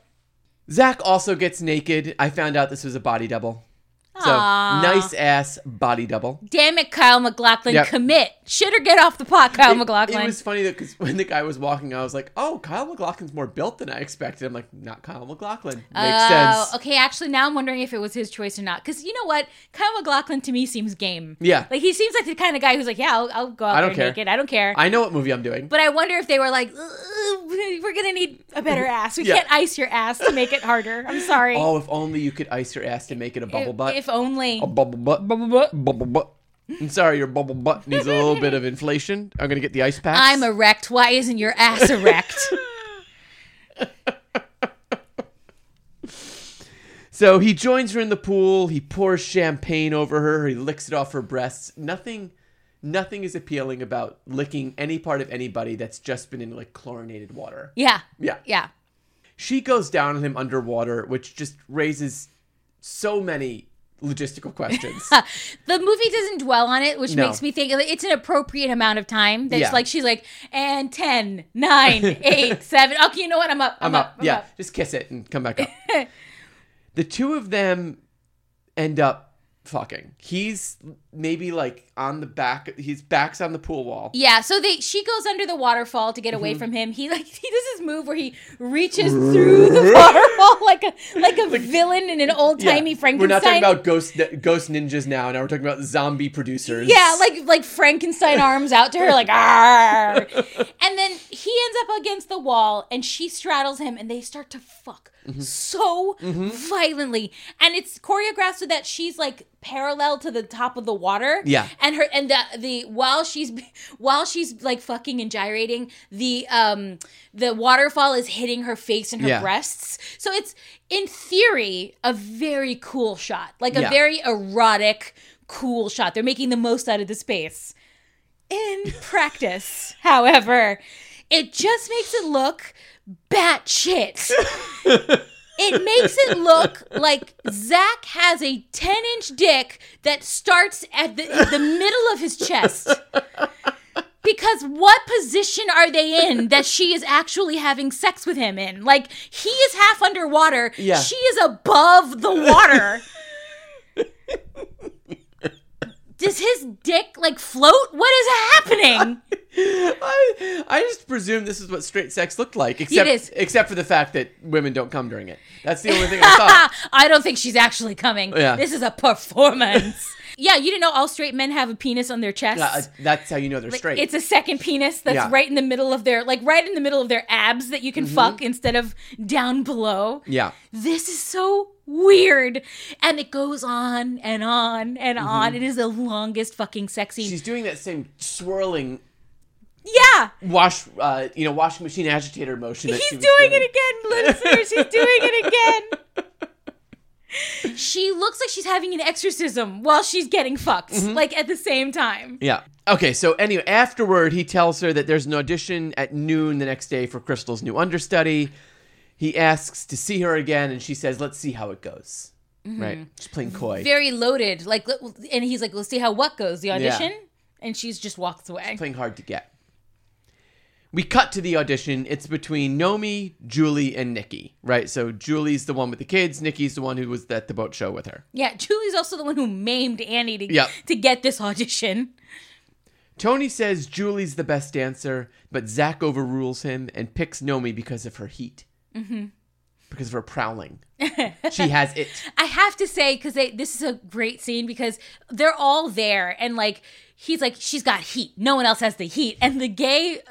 Zach also gets naked. I found out this was a body double. So Aw. nice ass body double. Damn it, Kyle MacLachlan, Yep. commit. Shit or get off the pot, Kyle It- MacLachlan. It was funny though because when the guy was walking, I was like, "Oh, Kyle MacLachlan's more built than I expected." I'm like, "Not Kyle MacLachlan." Makes Oh, sense. Okay, actually, now I'm wondering if it was his choice or not. Because you know what? Kyle MacLachlan to me seems game. Yeah. Like, he seems like the kind of guy who's like, yeah, I'll, I'll go out I there don't care. naked. I don't care. I know what movie I'm doing. but I wonder if they were like, we're going to need a better ass. We Yeah. can't ice your ass to make it harder. I'm sorry. oh, if only you could ice your ass to make it a bubble if, butt. if only. a bubble butt. Bubble butt. Bubble butt. I'm sorry, your bubble butt needs a little bit of inflation. I'm gonna get the ice packs. I'm erect. Why isn't your ass erect? So he joins her in the pool. He pours champagne over her. He licks it off her breasts. Nothing, nothing is appealing about licking any part of anybody that's just been in like chlorinated water. yeah. Yeah. Yeah. She goes down on him underwater, which just raises so many logistical questions. The movie doesn't dwell on it, which No. makes me think it's an appropriate amount of time. That's Yeah. like she's like, and 10, 9, 8, 7. Okay, you know what? I'm up. I'm, I'm up. I'm yeah, up. just kiss it and come back up. the two of them end up fucking. He's maybe like on the back. His back's on the pool wall. Yeah, so they she goes under the waterfall to get away Mm-hmm. from him. He like he does his move where he reaches through the waterfall like a like a villain in an old timey Yeah. Frankenstein. We're not talking about ghost ghost ninjas now. Now we're talking about zombie producers. Yeah, like like Frankenstein arms out to her, like Arr! And then he ends up against the wall, and she straddles him, and they start to fuck Mm-hmm. so violently, and it's choreographed so that she's like parallel to the top of the water. Yeah. and her and the the while she's while she's like fucking and gyrating, the um the waterfall is hitting her face and her Yeah. breasts. So it's in theory a very cool shot, like a Yeah. very erotic, cool shot. They're making the most out of the space. In practice, however, it just makes it look batshit. It makes it look like Zach has a 10 inch dick that starts at the, the middle of his chest. Because what position are they in that she is actually having sex with him in? Like, he is half underwater. Yeah. She is above the water. Does his dick, like, float? What is happening? I I just presume this is what straight sex looked like, except is. except for the fact that women don't come during it. That's the only thing I thought. I don't think she's actually coming. Yeah. This is a performance. Yeah, you didn't know all straight men have a penis on their chest? Uh, that's how you know they're Like, straight. It's a second penis that's Yeah. right in the middle of their like right in the middle of their abs that you can fuck instead of down below. yeah. This is so weird. And it goes on and on and on. It is the longest fucking sex scene. She's doing that same swirling yeah. wash, uh, you know, washing machine agitator motion. That He's was doing it again, listeners. He's doing it again. she looks like she's having an exorcism while she's getting fucked, mm-hmm. like at the same time. Yeah. Okay, so anyway, afterward, he tells her that there's an audition at noon the next day for Crystal's new understudy. He asks to see her again, and she says, "Let's see how it goes." Mm-hmm. Right? She's playing coy, Very loaded. Like, and he's like, let's see how what goes, the audition? And she's just walks away. playing hard to get. We cut to the audition. It's between Nomi, Julie, and Nikki. Right? So Julie's the one with the kids. Nikki's the one who was at the boat show with her. Yeah, Julie's also the one who maimed Annie to, Yep. to get this audition. Tony says Julie's the best dancer, but Zach overrules him and picks Nomi because of her heat. Mm-hmm. Because of her prowling. she has it. I have to say because this is a great scene because they're all there and like he's like she's got heat. No one else has the heat, and the gay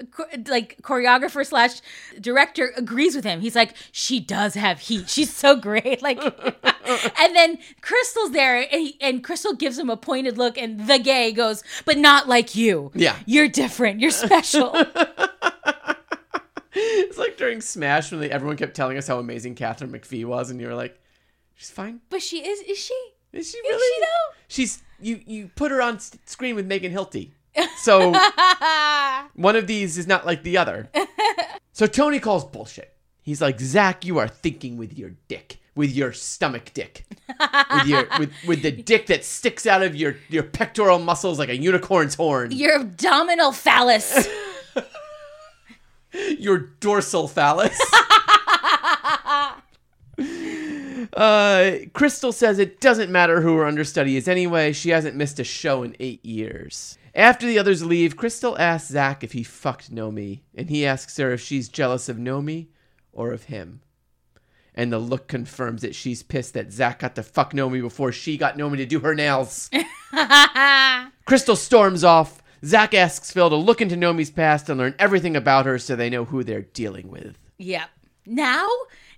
like choreographer slash director agrees with him. He's like she does have heat. She's so great. Like, and then Cristal's there and, he, and Cristal gives him a pointed look, and the gay goes, "But not like you. Yeah. you're different. You're special." It's like during Smash when they, everyone kept telling us how amazing Katharine McPhee was, and you were like, she's fine. but she is. Is she? Is she Is really? she though? She's you. You put her on screen with Megan Hilty, so one of these is not like the other. so Tony calls bullshit. He's like, Zach, you are thinking with your dick, with your stomach dick, with your with with the dick that sticks out of your your pectoral muscles like a unicorn's horn. Your abdominal phallus. your dorsal phallus. Uh, Cristal says it doesn't matter who her understudy is anyway. She hasn't missed a show in eight years. After the others leave, Cristal asks Zach if he fucked Nomi, and he asks her if she's jealous of Nomi or of him. And the look confirms that she's pissed that Zach got to fuck Nomi before she got Nomi to do her nails. Cristal storms off. Zach asks Phil to look into Nomi's past and learn everything about her so they know who they're dealing with. Yep. Now?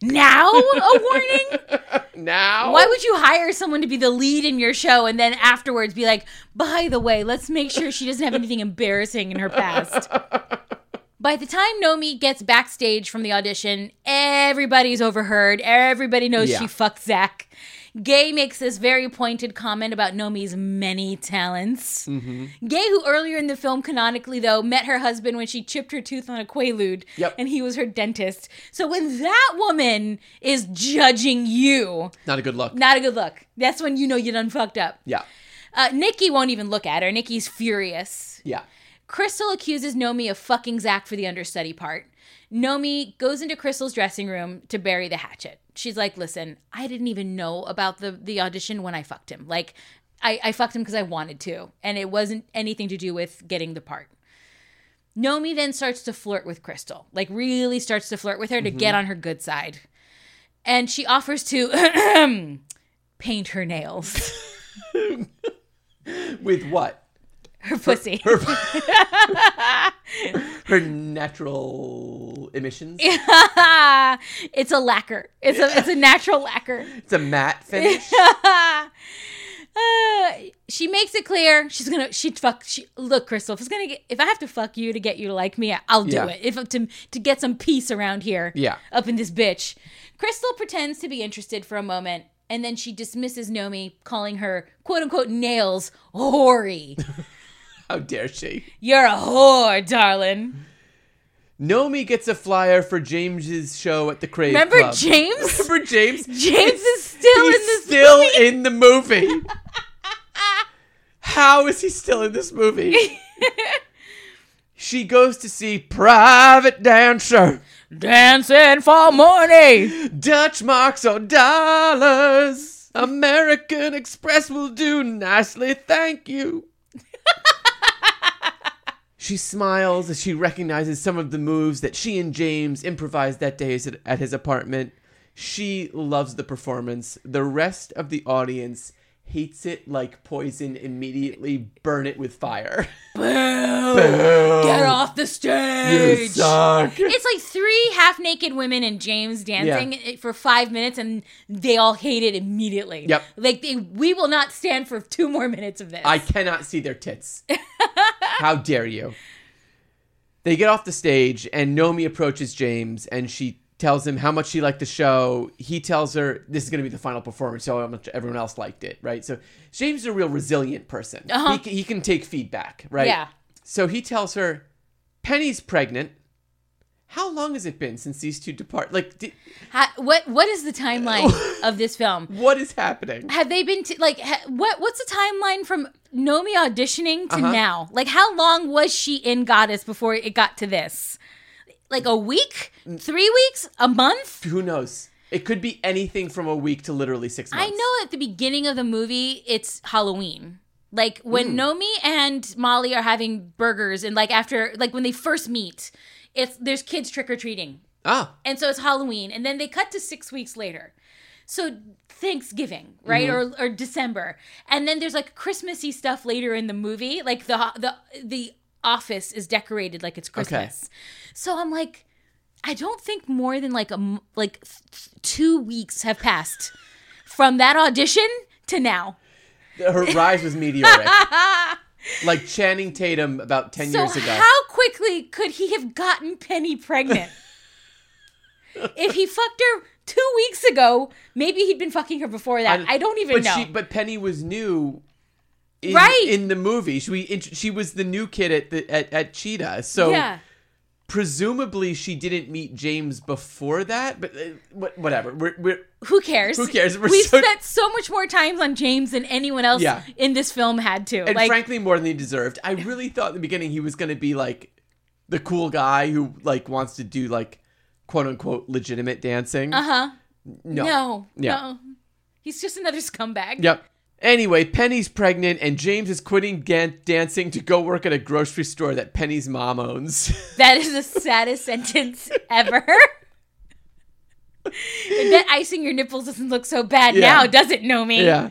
Now a warning? Now? Why would you hire someone to be the lead in your show and then afterwards be like, by the way, let's make sure she doesn't have anything embarrassing in her past? By the time Nomi gets backstage from the audition, everybody's overheard. Everybody knows Yeah. she fucked Zach. Gay makes this very pointed comment about Nomi's many talents. Mm-hmm. Gay, who earlier in the film, canonically though, met her husband when she chipped her tooth on a quaalude, Yep. and he was her dentist. So when that woman is judging you, Not a good look. not a good look. That's when you know you done fucked up. Yeah. Uh, Nikki won't even look at her. Nikki's furious. Yeah. Cristal accuses Nomi of fucking Zach for the understudy part. Nomi goes into Cristal's dressing room to bury the hatchet. She's like, listen, I didn't even know about the, the audition when I fucked him. Like, I, I fucked him because I wanted to, and it wasn't anything to do with getting the part. Nomi then starts to flirt with Cristal, like, really starts to flirt with her to get mm-hmm. on her good side. And she offers to paint her nails, With what? Her pussy. Her, her natural emissions. it's a lacquer. It's a it's a natural lacquer. It's a matte finish. Uh, she makes it clear she's gonna she fuck she look Cristal if it's gonna get if I have to fuck you to get you to like me I'll do Yeah. it if to to get some peace around here Yeah. up in this bitch Cristal pretends to be interested for a moment and then she dismisses Nomi calling her quote unquote nails hoary How dare she? you're a whore darling Nomi gets a flyer for James's show at the Crave remember Club. James Remember James? James is still in this still movie. in the movie. How is he still in this movie? she goes to see Private Dancer. dancing for money Dutch marks or dollars. American Express will do nicely, thank you. She smiles as she recognizes some of the moves that she and James improvised that day at- his apartment. She loves the performance. The rest of the audience hates it like poison, immediately burn it with fire. Boom! Get off the stage You suck. It's like three half naked women and James dancing it for five minutes, and they all hate it immediately. Yep. Like they, we will not stand for two more minutes of this. I cannot see their tits. How dare you? They get off the stage, and Nomi approaches James, and she tells him how much she liked the show. He tells her this is going to be the final performance, so how much everyone else liked it, right? So James is a real resilient person. Uh-huh. He, can- he can take feedback, right? Yeah. So he tells her, Penny's pregnant. How long has it been since these two depart? Like, di- Ha- what what is the timeline of this film? what is happening? Have they been to, like ha- what what's the timeline from Nomi auditioning to Uh-huh. now? Like how long was she in Goddess before it got to this? Like a week? 3 weeks? A month? Who knows? It could be anything from a week to literally six months. I know at the beginning of the movie it's Halloween. Like when Nomi and Molly are having burgers and like after like when they first meet, it's there's kids trick or treating. Ah, And so it's Halloween. And then they cut to six weeks later. So Thanksgiving, right? Mm-hmm. Or, or December. And then there's like Christmassy stuff later in the movie. Like the the the office is decorated like it's Christmas. So I'm like, I don't think more than like a like two weeks have passed from that audition to now. her rise was meteoric. like Channing Tatum about 10 So years ago. how quickly could he have gotten Penny pregnant? if he fucked her two weeks ago, maybe he'd been fucking her before that. I, don't even but know. She, but Penny was new. In, Right. in the movie, she she was the new kid at the at, at Cheetah. So yeah. presumably she didn't meet James before that. But uh, whatever. We're, we're Who cares? Who cares? We're We've so- spent so much more time on James than anyone else Yeah. in this film had to. and like, frankly more than he deserved. I really thought in the beginning he was going to be like the cool guy who like wants to do like quote unquote legitimate dancing. uh huh. no. No. Yeah. No. He's just another scumbag. Yep. Anyway, Penny's pregnant, and James is quitting gan- dancing to go work at a grocery store that Penny's mom owns. That is the saddest sentence ever. that icing your nipples doesn't look so bad Yeah. now, does it, Nomi? yeah.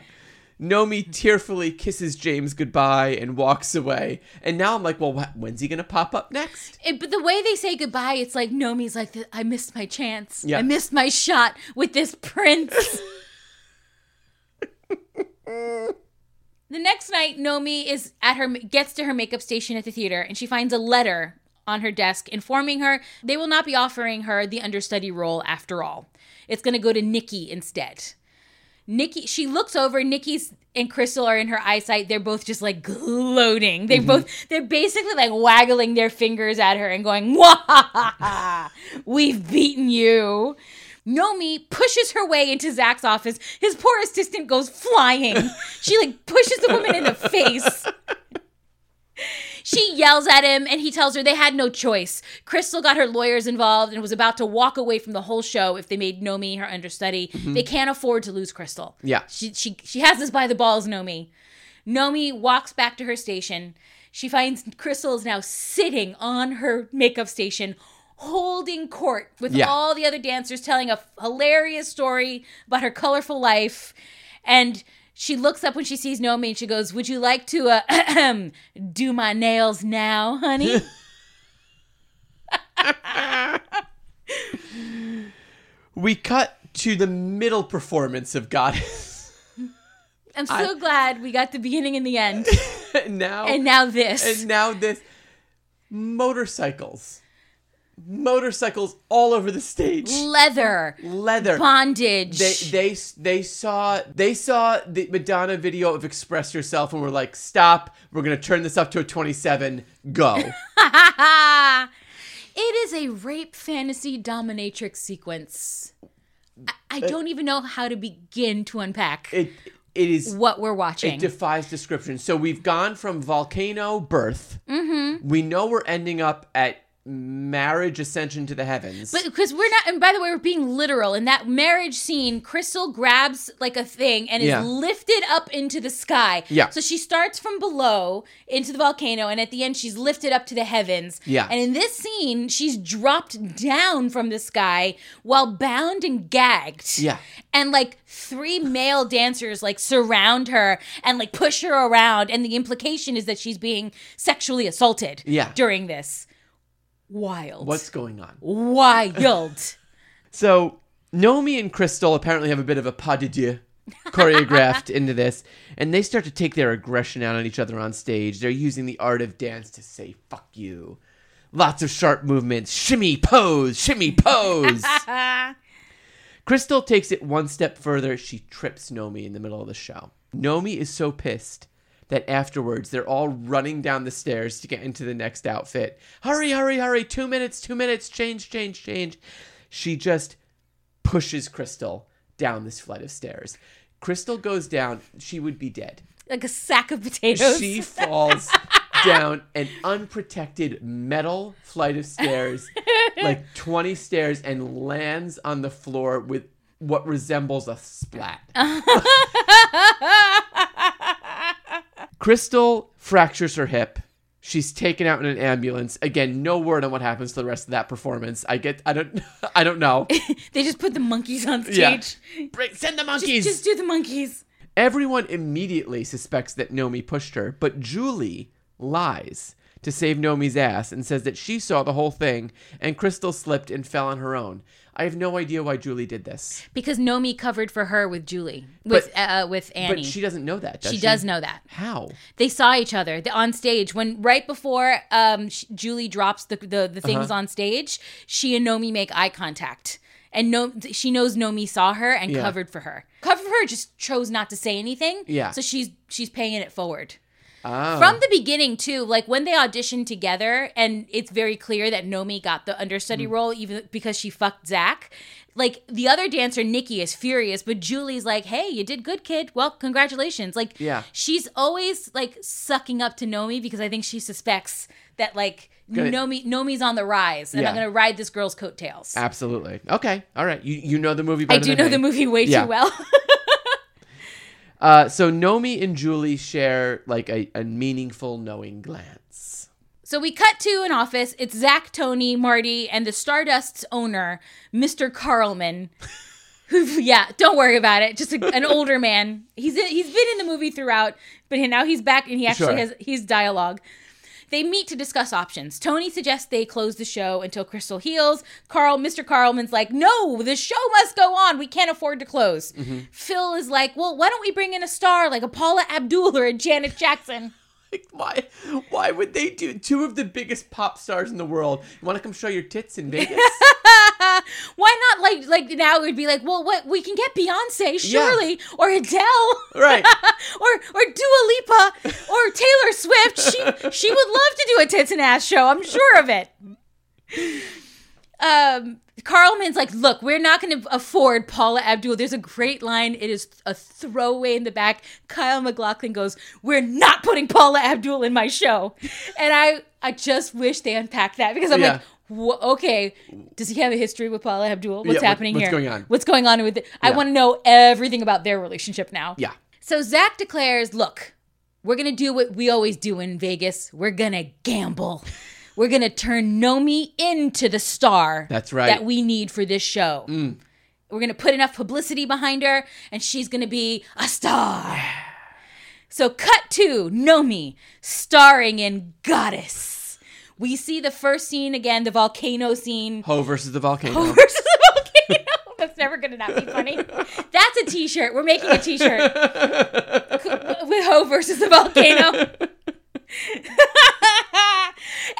Nomi tearfully kisses James goodbye and walks away. And now I'm like, well, wh- when's he going to pop up next? It- but the way they say goodbye, it's like Nomi's like, I missed my chance. Yeah. I missed my shot with this prince. the next night, Nomi is at her gets to her makeup station at the theater, and she finds a letter on her desk informing her they will not be offering her the understudy role after all. It's going to go to Nikki instead. Nikki, she looks over. Nikki's and Cristal are in her eyesight. They're both just like gloating. They mm-hmm. both, they're basically like waggling their fingers at her and going, "Wah! We've beaten you." Nomi pushes her way into Zach's office. His poor assistant goes flying. she like pushes the woman in the face. She yells at him and he tells her they had no choice. Cristal got her lawyers involved and was about to walk away from the whole show if they made Nomi her understudy. Mm-hmm. They can't afford to lose Cristal. Yeah. She she she has this by the balls, Nomi. Nomi walks back to her station. She finds Cristal is now sitting on her makeup station, holding court with Yeah. all the other dancers, telling a hilarious story about her colorful life. And she looks up when she sees Nomi and she goes, Would you like to uh, do my nails now, honey? We cut to the middle performance of Goddess. I'm so glad we got the beginning and the end. now And now this. and now this motorcycles. Motorcycles all over the stage. Leather, Leather. bondage. they they they saw they saw the Madonna video of Express Yourself and were like, "Stop! We're gonna turn this up to a 27. Go!" it is a rape fantasy dominatrix sequence. I, I don't even know how to begin to unpack it it is what we're watching. it defies description. So we've gone from volcano birth. Mm-hmm. We know we're ending up at marriage ascension to the heavens. But because we're not, and by the way, we're being literal. In that marriage scene, Cristal grabs like a thing and is Yeah. lifted up into the sky. Yeah. So she starts from below into the volcano, and at the end, she's lifted up to the heavens. Yeah. And in this scene, she's dropped down from the sky while bound and gagged. Yeah. And like three male dancers like surround her and like push her around, and the implication is that she's being sexually assaulted. Yeah. During this. Wild. What's going on? wild? So Nomi and Cristal apparently have a bit of a pas de deux choreographed into this, and they start to take their aggression out on each other on stage. They're using the art of dance to say "fuck you." Lots of sharp movements. Shimmy pose, shimmy pose. Cristal takes it one step further. She trips Nomi in the middle of the show. Nomi is so pissed that afterwards they're all running down the stairs to get into the next outfit. Hurry, hurry, hurry. Two minutes, two minutes. Change, change, change. She just pushes Cristal down this flight of stairs. Cristal goes down. She would be dead. like a sack of potatoes. She falls down an unprotected metal flight of stairs, like 20 stairs, and lands on the floor with what resembles a splat. Cristal fractures her hip. She's taken out in an ambulance. Again, no word on what happens to the rest of that performance. I get I don't I don't know. they just put the monkeys on Yeah. stage. Bring, send the Just, monkeys. just do the monkeys. Everyone immediately suspects that Nomi pushed her, but Julie lies to save Nomi's ass and says that she saw the whole thing and Cristal slipped and fell on her own. I have no idea why Julie did this. Because Nomi covered for her with Julie, with uh, with Annie. But she doesn't know that, does she she? does know that. How? They saw each other the- on stage when right before um, Julie drops the the, the things Uh-huh. on stage. She and Nomi make eye contact, and no, she knows Nomi saw her and Yeah. covered for her. Covered for her, just chose not to say anything. Yeah. So she's she's paying it forward. Oh. From the beginning too, like when they auditioned together, and it's very clear that Nomi got the understudy Mm. role even because she fucked Zach. Like the other dancer, Nikki, is furious, but Julie's like, "Hey, you did good, kid. Well, congratulations." Like, Yeah. she's always like sucking up to Nomi because I think she suspects that like Good. Nomi Nomi's on the rise, and I'm gonna ride this girl's coattails. Absolutely. Okay. All right. You you know the movie I do know me. the movie way Yeah. too well. Uh, so Nomi and Julie share like a, a meaningful knowing glance. So we cut to an office. It's Zach, Tony, Marty, and the Stardust's owner, Mr. Carlman. Who, yeah, don't worry about it. Just a, an older man. He's in, he's been in the movie throughout, but now he's back and he actually Sure. has he's dialogue. They meet to discuss options. Tony suggests they close the show until Cristal heals. Carl, Mr. Carlman's like, no, the show must go on. We can't afford to close. Mm-hmm. Phil is like, well, why don't we bring in a star like a Paula Abdul or a Janet Jackson? Like, why? Why would they do two of the biggest pop stars in the world? You want to come show your tits in Vegas? Like like now it would be like, well, what we can get Beyonce, surely, or Adele, right. or or Dua Lipa, or Taylor Swift. She she would love to do a tits and ass show. I'm sure of it. Um, Carlman's like, look, we're not going to afford Paula Abdul. There's a great line. It is a throwaway in the back. Kyle MacLachlan goes, "We're not putting Paula Abdul in my show," and I I just wish they unpacked that because I'm Yeah. like. Wh- okay, does he have a history with Paula Abdul? What's what- happening what's here? What's going on? What's going on with it? I Yeah. want to know everything about their relationship now. Yeah. So Zach declares, look, we're going to do what we always do in Vegas. We're going to gamble. We're going to turn Nomi into the star That's right. Mm. that we need for this show. We're going to put enough publicity behind her, and she's going to be a star. So, cut to Nomi starring in Goddess. We see the first scene again, the volcano scene. Ho versus the volcano. Ho versus the volcano. That's never gonna not be funny. That's a T-shirt. We're making a T-shirt with Ho versus the volcano.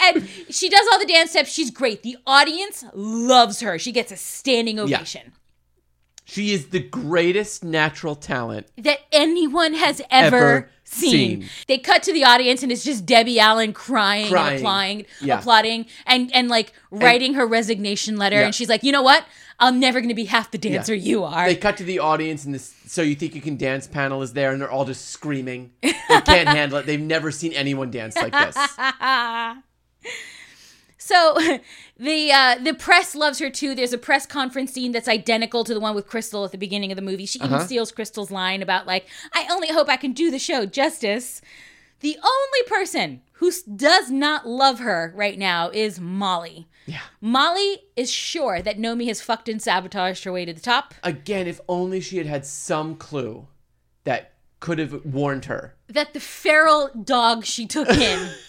and she does all the dance steps. She's great. The audience loves her. She gets a standing ovation She is the greatest natural talent. that anyone has ever, Ever seen. seen. They cut to the audience and it's just Debbie Allen crying, Crying. and applying, Yeah. applauding, and and like writing her resignation letter. Yeah. And she's like, you know what? I'm never going to be half the dancer you are. They cut to the audience, and this "So you think you can dance" panel is there, and they're all just screaming. They can't handle it. They've never seen anyone dance like this. So the uh, the press loves her too. There's a press conference scene that's identical to the one with Cristal at the beginning of the movie. She even Uh-huh. steals Cristal's line about like, "I only hope I can do the show justice." The only person who does not love her right now is Molly. Yeah. Molly is sure that Nomi has fucked and sabotaged her way to the top. Again, if only she had had some clue that could have warned her. That the feral dog she took in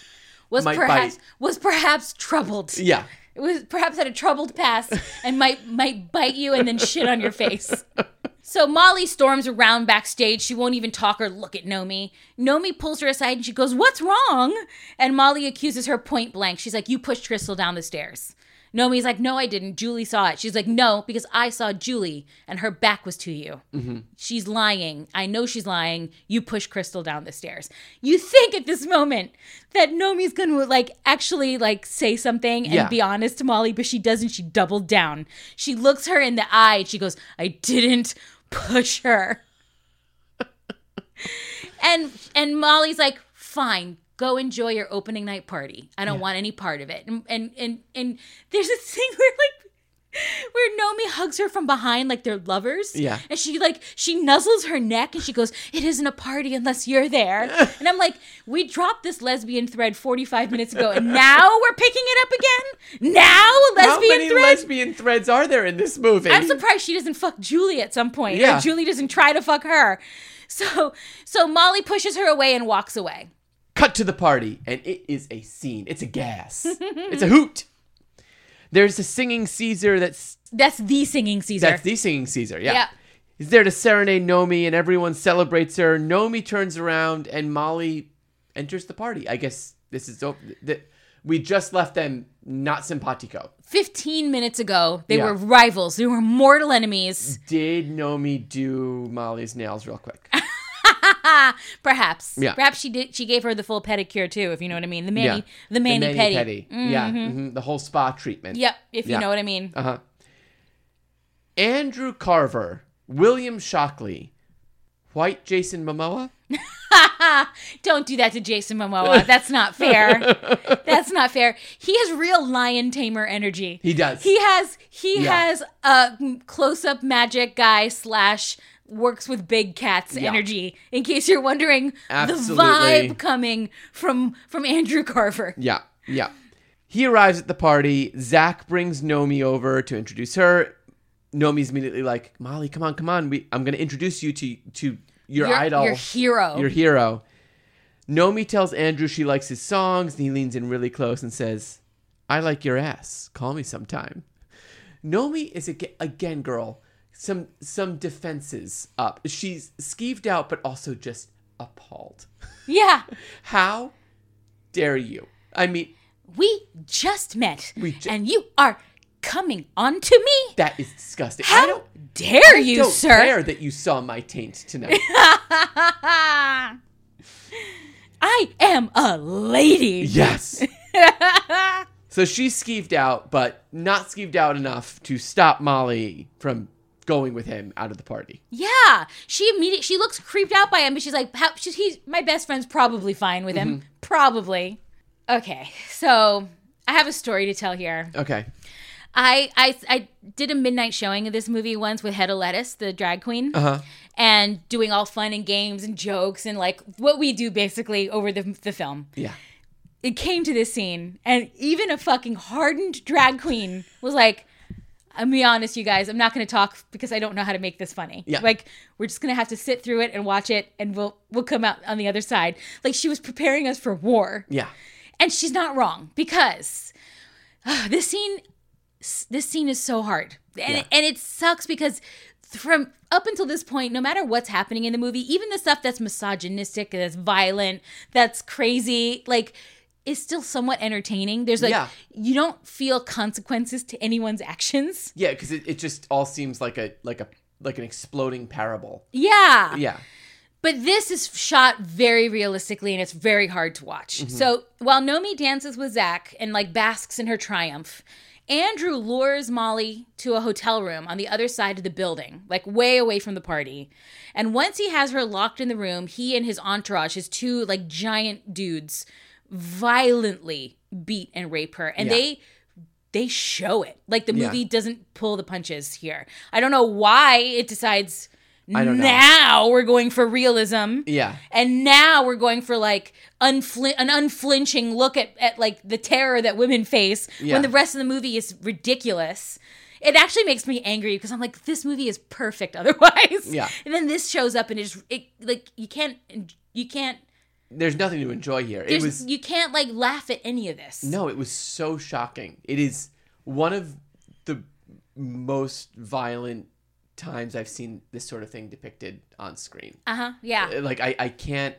was perhaps bite. was perhaps troubled. Yeah. It was perhaps had a troubled past and might might bite you and then shit on your face. So So Molly storms around backstage. She won't even talk or look at Nomi. Nomi pulls her aside and she goes, What's wrong? And Molly accuses her point blank. She's like, You pushed Cristal down the stairs. Nomi's like, No, I didn't. Julie saw it. She's like, No, because I saw Julie and her back was to you. Mm-hmm. She's lying. I know she's lying. You push Cristal down the stairs. You think at this moment that Nomi's going to like actually like say something and Yeah. be honest to Molly, but she doesn't. She doubled down. She looks her in the eye and she goes, I didn't push her. and and Molly's like, fine, go enjoy your opening night party. I don't want any part of it. And and and, and there's a thing where like where Nomi hugs her from behind like they're lovers. Yeah. And she like she nuzzles her neck and she goes, It isn't a party unless you're there. and I'm like, we dropped this lesbian thread 45 minutes ago and now we're picking it up again? Now a How lesbian many thread? lesbian threads are there in this movie? I'm surprised she doesn't fuck Julie at some point. Yeah. Julie doesn't try to fuck her. So so Molly pushes her away and walks away. Cut to the party, and it is a scene. It's a gas. it's a hoot. There's a singing Caesar that's That's the singing Caesar. that's the singing Caesar. Yeah. Yeah. He's there to serenade Nomi, and everyone celebrates her. Nomi turns around, and Molly enters the party. I guess this is over. That we just left them not simpatico. 15 minutes ago, they Yeah. were rivals. They were mortal enemies. Did Nomi do Molly's nails real quick? Perhaps. Yeah. Perhaps she did she gave her the full pedicure too, if you know what I mean. The mani Yeah. the mani The pedi. Mm-hmm. Yeah, mhm, the whole spa treatment. Yep, if you know what I mean. Uh huh. Andrew Carver, William Shockley, White Jason Momoa. Don't do that to Jason Momoa. That's not fair. That's not fair. He has real lion tamer energy. He does. He has he Yeah. has a close up magic guy slash works with big cats Yeah. energy. In case you're wondering, Absolutely. the vibe coming from from Andrew Carver. Yeah, yeah. He arrives at the party. Zach brings Nomi over to introduce her. Nomi's immediately like, Molly, come on, come on. We, I'm going to introduce you to to your, Your, idol, your hero. your hero. Nomi tells Andrew she likes his songs, and he leans in really close and says, "I like your ass. Call me sometime." Nomi is aga- again, girl, some some defenses up. She's skeeved out, but also just appalled. yeah. How dare you? I mean, We just met. We ju- and you are coming on to me? that is disgusting. I How don't, dare I you, don't sir? care that you saw my taint tonight. I am a lady. yes. So she's skeeved out, but not skeeved out enough to stop Molly from going with him out of the party. Yeah, she immediately she looks creeped out by him, but she's like, How, she's, "He's my best friend's probably fine with him, probably." Okay, so I have a story to tell here. Okay. I I I did a midnight showing of this movie once with Hedda Lettuce, the drag queen, Uh huh. and doing all fun and games and jokes and like what we do basically over the the film. Yeah. It came to this scene, and even a fucking hardened drag queen was like. I'm be honest, you guys. I'm not going to talk because I don't know how to make this funny. Yeah. Like we're just going to have to sit through it and watch it, and we'll we'll come out on the other side. Like she was preparing us for war, Yeah. and she's not wrong because uh, this scene this scene is so hard and, Yeah. and it sucks because from up until this point no matter what's happening in the movie even the stuff that's misogynistic that's violent that's crazy like is still somewhat entertaining there's like Yeah. you don't feel consequences to anyone's actions Yeah, because it, it just all seems like a like a like an exploding parable. yeah Yeah. But this is shot very realistically and it's very hard to watch. Mm-hmm. So while Nomi dances with Zach and like basks in her triumph, Andrew lures Molly to a hotel room on the other side of the building, like way away from the party. And once he has her locked in the room, he and his entourage, his two like giant dudes, violently beat and rape her. And Yeah. they they show it. Like the Yeah. movie doesn't pull the punches here. I don't know why it decides I don't know. now we're going for realism. Yeah. And now we're going for like unflin- an unflinching look at, at like the terror that women face Yeah. when the rest of the movie is ridiculous. It actually makes me angry because I'm like, this movie is perfect otherwise. Yeah. And then this shows up and it's it like you can't you can't There's nothing to enjoy here. It was you can't like laugh at any of this. No, it was so shocking. It is one of the most violent, times I've seen this sort of thing depicted on screen. Uh huh. Yeah. Like I, I can't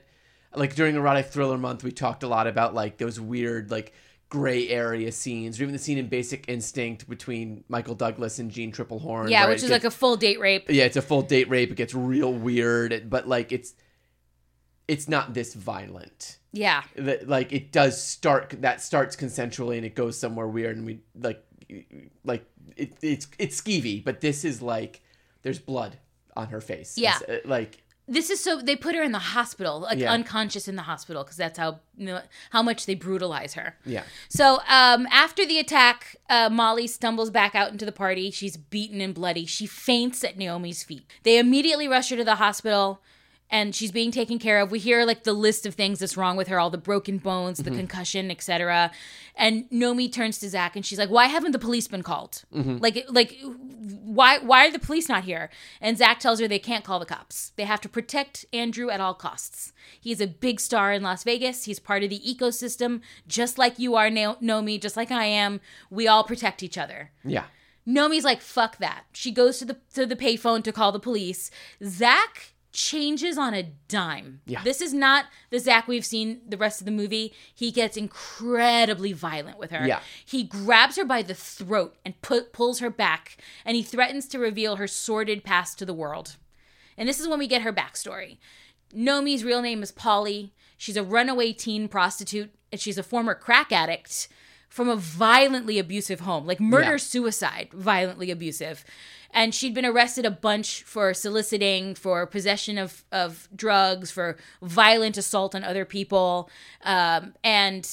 like during erotic thriller month we talked a lot about like those weird like gray area scenes or even the scene in Basic Instinct between Michael Douglas and Jeanne Tripplehorn. Yeah, which is gets- like a full date rape. yeah, it's a full date rape. It gets real weird, but like it's it's not this violent. Yeah. That like it does start that starts consensually and it goes somewhere weird and we like like it, it's it's skeevy, but this is like there's blood on her face. Yeah. It's, uh, like This is so they put her in the hospital, like Yeah. unconscious in the hospital, because that's how you know, how much they brutalize her. yeah. So um, after the attack, uh, Molly stumbles back out into the party. She's beaten and bloody. She faints at Nomi's feet. They immediately rush her to the hospital, and she's being taken care of. We hear like the list of things that's wrong with her, all the broken bones, the mm-hmm. concussion, etc. And Nomi turns to Zach and she's like, "Why haven't the police been called? Mm-hmm. Like, like, why why are the police not here?" And Zach tells her they can't call the cops. They have to protect Andrew at all costs. He's a big star in Las Vegas. He's part of the ecosystem, just like you are, Nomi, just like I am. We all protect each other. Yeah. Nomi's like, fuck that. She goes to the to the payphone to call the police. Zach changes on a dime. Yeah. This is not the Zach we've seen the rest of the movie. He gets incredibly violent with her. Yeah. He grabs her by the throat and put, pulls her back, and he threatens to reveal her sordid past to the world. And this is when we get her backstory. Nomi's real name is Polly. She's a runaway teen prostitute, and she's a former crack addict from a violently abusive home, like murder Yeah. suicide, violently abusive. And she'd been arrested a bunch for soliciting, for possession of, of drugs, for violent assault on other people. Um, and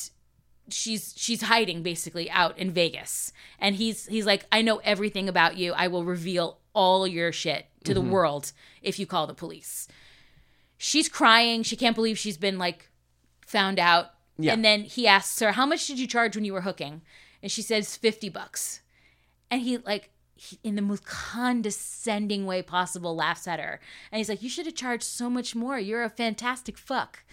she's she's hiding basically out in Vegas. And he's he's like, I know everything about you. I will reveal all your shit to the world if you call the police. She's crying. She can't believe she's been like found out. Yeah. And then he asks her, "How much did you charge when you were hooking?" And she says, 50 bucks." And he like he, in the most condescending way possible laughs at her. And he's like, "You should have charged so much more. You're a fantastic fuck."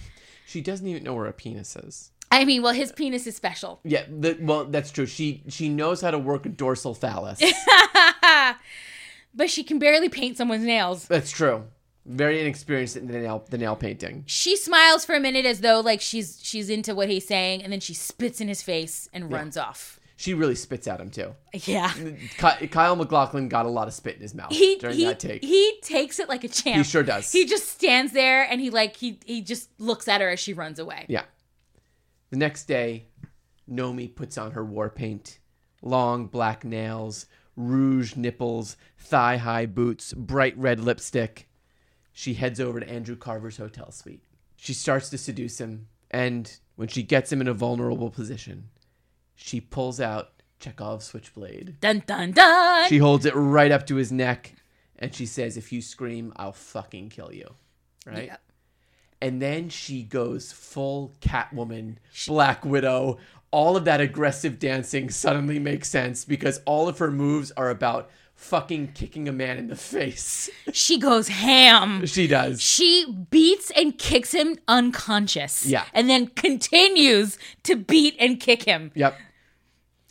She doesn't even know where a penis is. I mean, well, his penis is special. Yeah, the, well, that's true. She she knows how to work a dorsal phallus. but she can barely paint someone's nails. that's true. Very inexperienced in the nail the nail painting. She smiles for a minute as though like she's she's into what he's saying, and then she spits in his face and runs off. She really spits at him too. Yeah. Ky- Kyle MacLachlan got a lot of spit in his mouth He during he, that take. he takes it like a champ. He sure does. He just stands there and he like he he just looks at her as she runs away. Yeah. The next day, Nomi puts on her war paint long black nails, rouge nipples, thigh high boots, bright red lipstick. She heads over to Andrew Carver's hotel suite. She starts to seduce him, and when she gets him in a vulnerable position, she pulls out Chekhov's switchblade. Dun dun dun. She holds it right up to his neck, and she says, If you scream, I'll fucking kill you. Right? And then she goes full Catwoman, Black Widow. All of that aggressive dancing suddenly makes sense because all of her moves are about fucking kicking a man in the face. She goes ham. she does. She beats and kicks him unconscious. Yeah. And then continues to beat and kick him. Yep.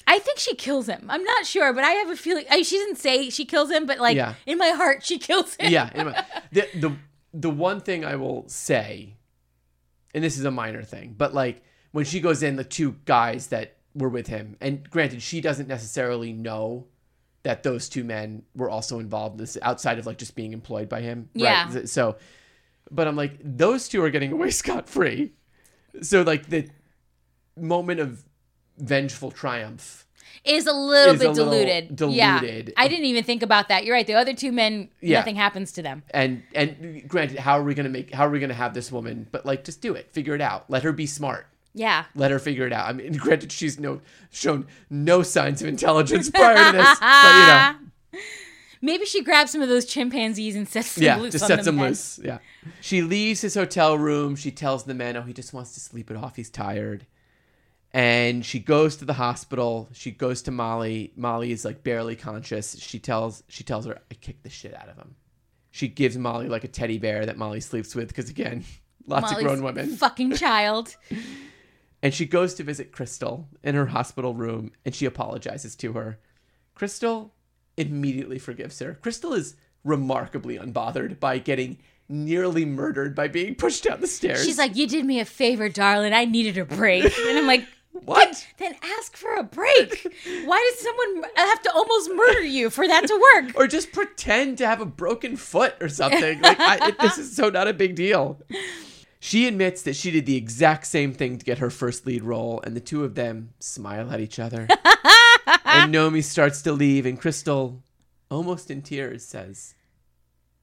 I think she kills him. I'm not sure, but I have a feeling I, she didn't say she kills him, but like Yeah. in my heart she kills him. Yeah. Anyway, the the the one thing I will say, and this is a minor thing, but like when she goes in, the two guys that were with him, and granted, she doesn't necessarily know that those two men were also involved in this outside of like just being employed by him. Yeah. Right? So, but I'm like, those two are getting away scot free. So like the moment of vengeful triumph. Is a little Is bit a little diluted. diluted. Yeah. I didn't even think about that. You're right. The other two men, Yeah. nothing happens to them. And and granted, how are we gonna make? How are we gonna have this woman? But like, just do it. Figure it out. Let her be smart. Yeah. Let her figure it out. I mean, granted, she's no shown no signs of intelligence prior to this, but you know, Maybe she grabs some of those chimpanzees and sets them yeah, loose. just on sets them then. loose. Yeah. She leaves his hotel room. She tells the man, "Oh, he just wants to sleep it off. He's tired." And she goes to the hospital. She goes to Molly. Molly is like barely conscious. She tells she tells her, "I kicked the shit out of him." She gives Molly like a teddy bear that Molly sleeps with because again, lots Molly's of grown women. Fucking child. And she goes to visit Cristal in her hospital room and she apologizes to her. Cristal immediately forgives her. Cristal is remarkably unbothered by getting nearly murdered by being pushed down the stairs. She's like, "You did me a favor, darling. I needed a break." And I'm like, what? Then ask for a break. Why does someone have to almost murder you for that to work? Or just pretend to have a broken foot or something. Like, I, it, this is so not a big deal. She admits that she did the exact same thing to get her first lead role, and the two of them smile at each other. and Nomi starts to leave, and Cristal, almost in tears, says,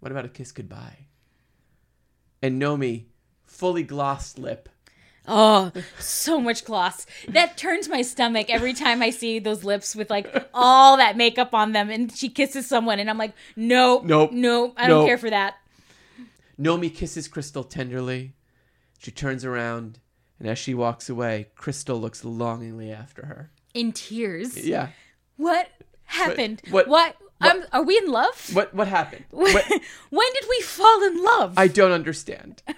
What about a kiss goodbye? And Nomi, fully glossed lip, Oh, so much gloss. That turns my stomach every time I see those lips with like all that makeup on them and she kisses someone and I'm like, nope, Nope. nope, I don't Nope. care for that. Nomi kisses Cristal tenderly. She turns around, and as she walks away, Cristal looks longingly after her. In tears. Yeah. What happened? what- What? Um, are we in love? What what happened? when What, did we fall in love? I don't understand.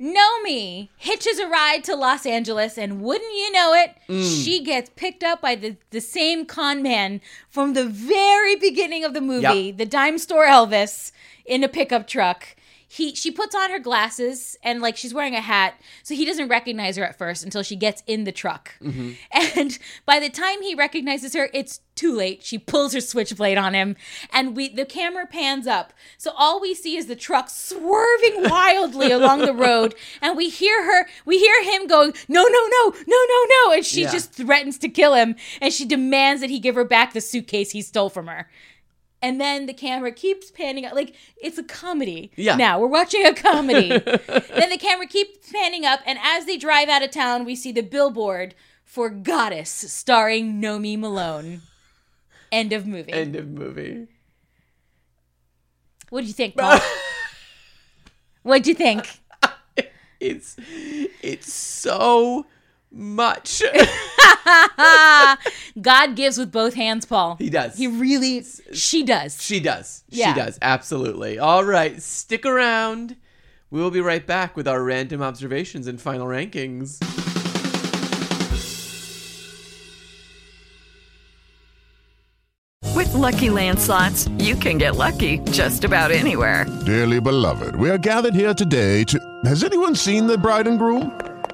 Nomi hitches a ride to Los Angeles, and wouldn't you know it, Mm. she gets picked up by the, the same con man from the very beginning of the movie, Yep. the dime store Elvis, in a pickup truck. He she puts on her glasses and like she's wearing a hat, so he doesn't recognize her at first until she gets in the truck. Mm-hmm. And by the time he recognizes her, it's too late. She pulls her switchblade on him, and we the camera pans up. So all we see is the truck swerving wildly along the road, and we hear her, we hear him going, "No, no, no, no, no, no!" And she Yeah. just threatens to kill him, and she demands that he give her back the suitcase he stole from her. And then the camera keeps panning up, like it's a comedy. Yeah. Now we're watching a comedy. then the camera keeps panning up, and as they drive out of town, we see the billboard for Goddess, starring Nomi Malone. End of movie. End of movie. what do you think, Paul? what do you think? It's it's so much. God gives with both hands, Paul. He does. He really, she does. She does. Yeah. She does. Absolutely. All right. Stick around. We will be right back with our random observations and final rankings. With Lucky Land slots, you can get lucky just about anywhere. Dearly beloved, we are gathered here today to. Has anyone seen the bride and groom?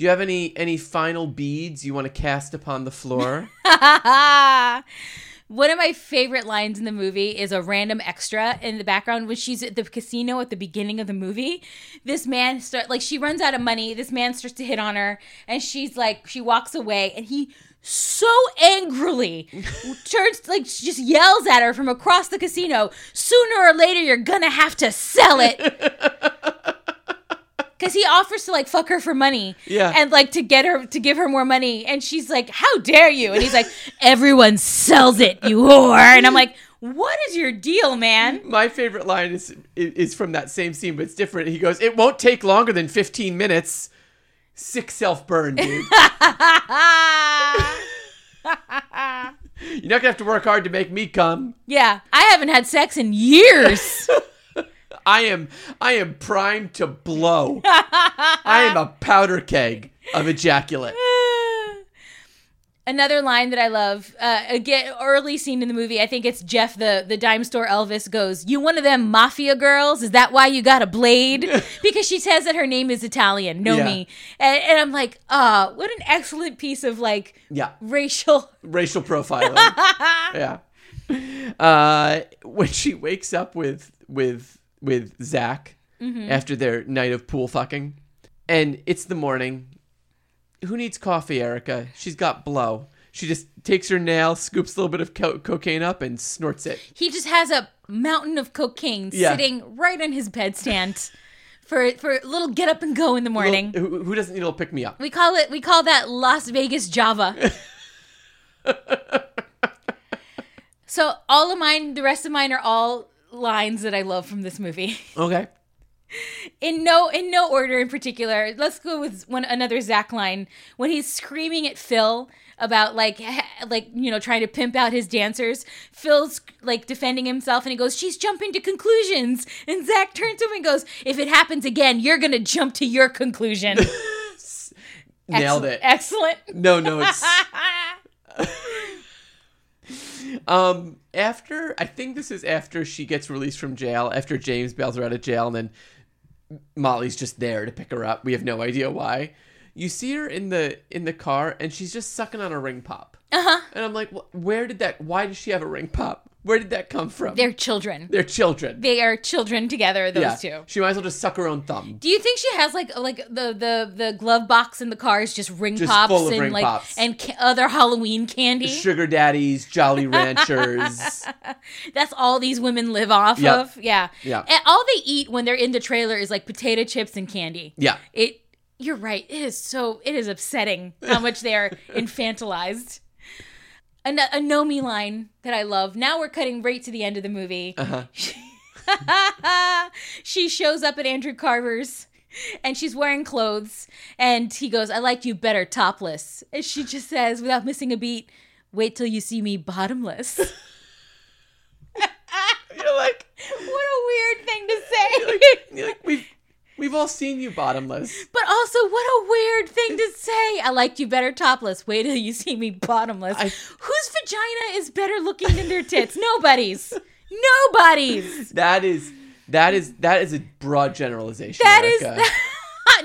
do you have any any final beads you want to cast upon the floor? One of my favorite lines in the movie is a random extra in the background when she's at the casino at the beginning of the movie. This man start like she runs out of money. This man starts to hit on her, and she's like she walks away, and he so angrily turns like just yells at her from across the casino. Sooner or later, you're gonna have to sell it. Cause he offers to like fuck her for money, Yeah. and like to get her to give her more money, and she's like, "How dare you?" And he's like, "Everyone sells it, you whore." And I'm like, "What is your deal, man?" My favorite line is is from that same scene, but it's different. He goes, "It won't take longer than 15 minutes." Sick self burn, dude. You're not gonna have to work hard to make me come. yeah, I haven't had sex in years. I am I am primed to blow. I am a powder keg of ejaculate. Another line that I love, uh, again, early scene in the movie. I think it's Jeff, the the dime store Elvis, goes, "You one of them mafia girls? Is that why you got a blade?" because she says that her name is Italian, Nomi, and, and I'm like, "Ah, what an excellent piece of like Yeah. racial." racial profiling. yeah. Uh, when she wakes up with with with Zach mm-hmm. after their night of pool fucking, and it's the morning. Who needs coffee, Erika? She's got blow. She just takes her nail, scoops a little bit of co- cocaine up, and snorts it. He just has a mountain of cocaine Yeah. sitting right on his bedstand for for a little get up and go in the morning. Little- who, who doesn't need a little pick me up? We call it we call that Las Vegas Java. so all of mine, the rest of mine are all lines that I love from this movie. Okay. In no in no order in particular. Let's go with one another Zach line when he's screaming at Phil about like like you know trying to pimp out his dancers. Phil's like defending himself and he goes, "She's jumping to conclusions." And Zach turns to him and goes, "If it happens again, you're gonna jump to your conclusion." Nailed Excellent- it. Excellent. No notes. um, after I think this is after she gets released from jail. After James bails her out of jail, and then Molly's just there to pick her up. We have no idea why. You see her in the in the car, and she's just sucking on a ring pop. Uh Uh-huh. And I'm like, where did that? Why does she have a ring pop? Where did that come from? They're children. They're children. They are children together. Those yeah. two. She might as well just suck her own thumb. Do you think she has like like the the the glove box in the car is just ring Just pops and ring like pops. and ca- other Halloween candy? Sugar daddies, Jolly Ranchers. That's all these women live off Yep. of. Yeah. Yeah. And all they eat when they're in the trailer is like potato chips and candy. yeah. It. You're right. It is so. It is upsetting how much they are infantilized. A, a Nomi line that I love. Now we're cutting right to the end of the movie. Uh-huh. she shows up at Andrew Carver's and she's wearing clothes. And he goes, I like you better topless. And she just says, without missing a beat, wait till you see me bottomless. You're like, what a weird thing to say. like, you're like we've we've all seen you bottomless. But also, what a weird thing to say. I liked you better topless. Wait till you see me bottomless. I- Whose vagina is better looking than their tits? Nobody's. Nobody's. That is that is that is a broad generalization. That is. Erika.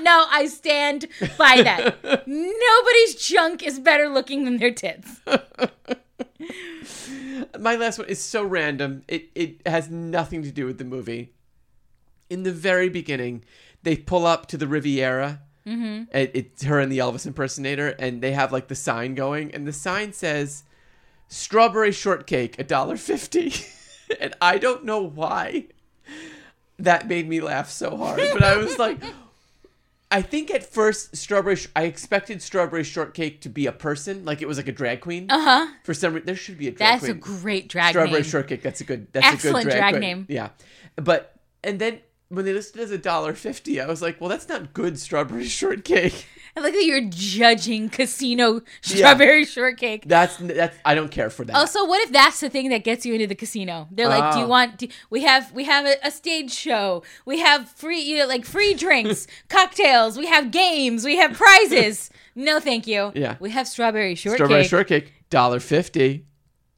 no, I stand by that. Nobody's junk is better looking than their tits. My last one is so random. It it has nothing to do with the movie. In the very beginning, they pull up to the Riviera. Mm-hmm. It, it's her and the Elvis impersonator, and they have like the sign going, and the sign says "strawberry shortcake, a dollar fifty. and I don't know why that made me laugh so hard, but I was like. I think at first strawberry. Sh- I expected strawberry shortcake to be a person, like it was like a drag queen. Uh huh. For some reason, there should be a drag Uh-huh. That's a great drag Strawberry name. shortcake. That's a good. That's Excellent a good drag, drag queen. name. Yeah, but and then when they listed it as a dollar fifty, I was like, well, that's not good strawberry shortcake. I like that you're judging casino strawberry shortcake. That's that's. I don't care for that. Also, what if that's the thing that gets you into the casino? They're like, "Do you Oh. want? Do, we have we have a, a stage show. We have free, you know, like free drinks, cocktails. We have games. We have prizes. no, thank you. Yeah. we have strawberry shortcake. strawberry shortcake, dollar fifty.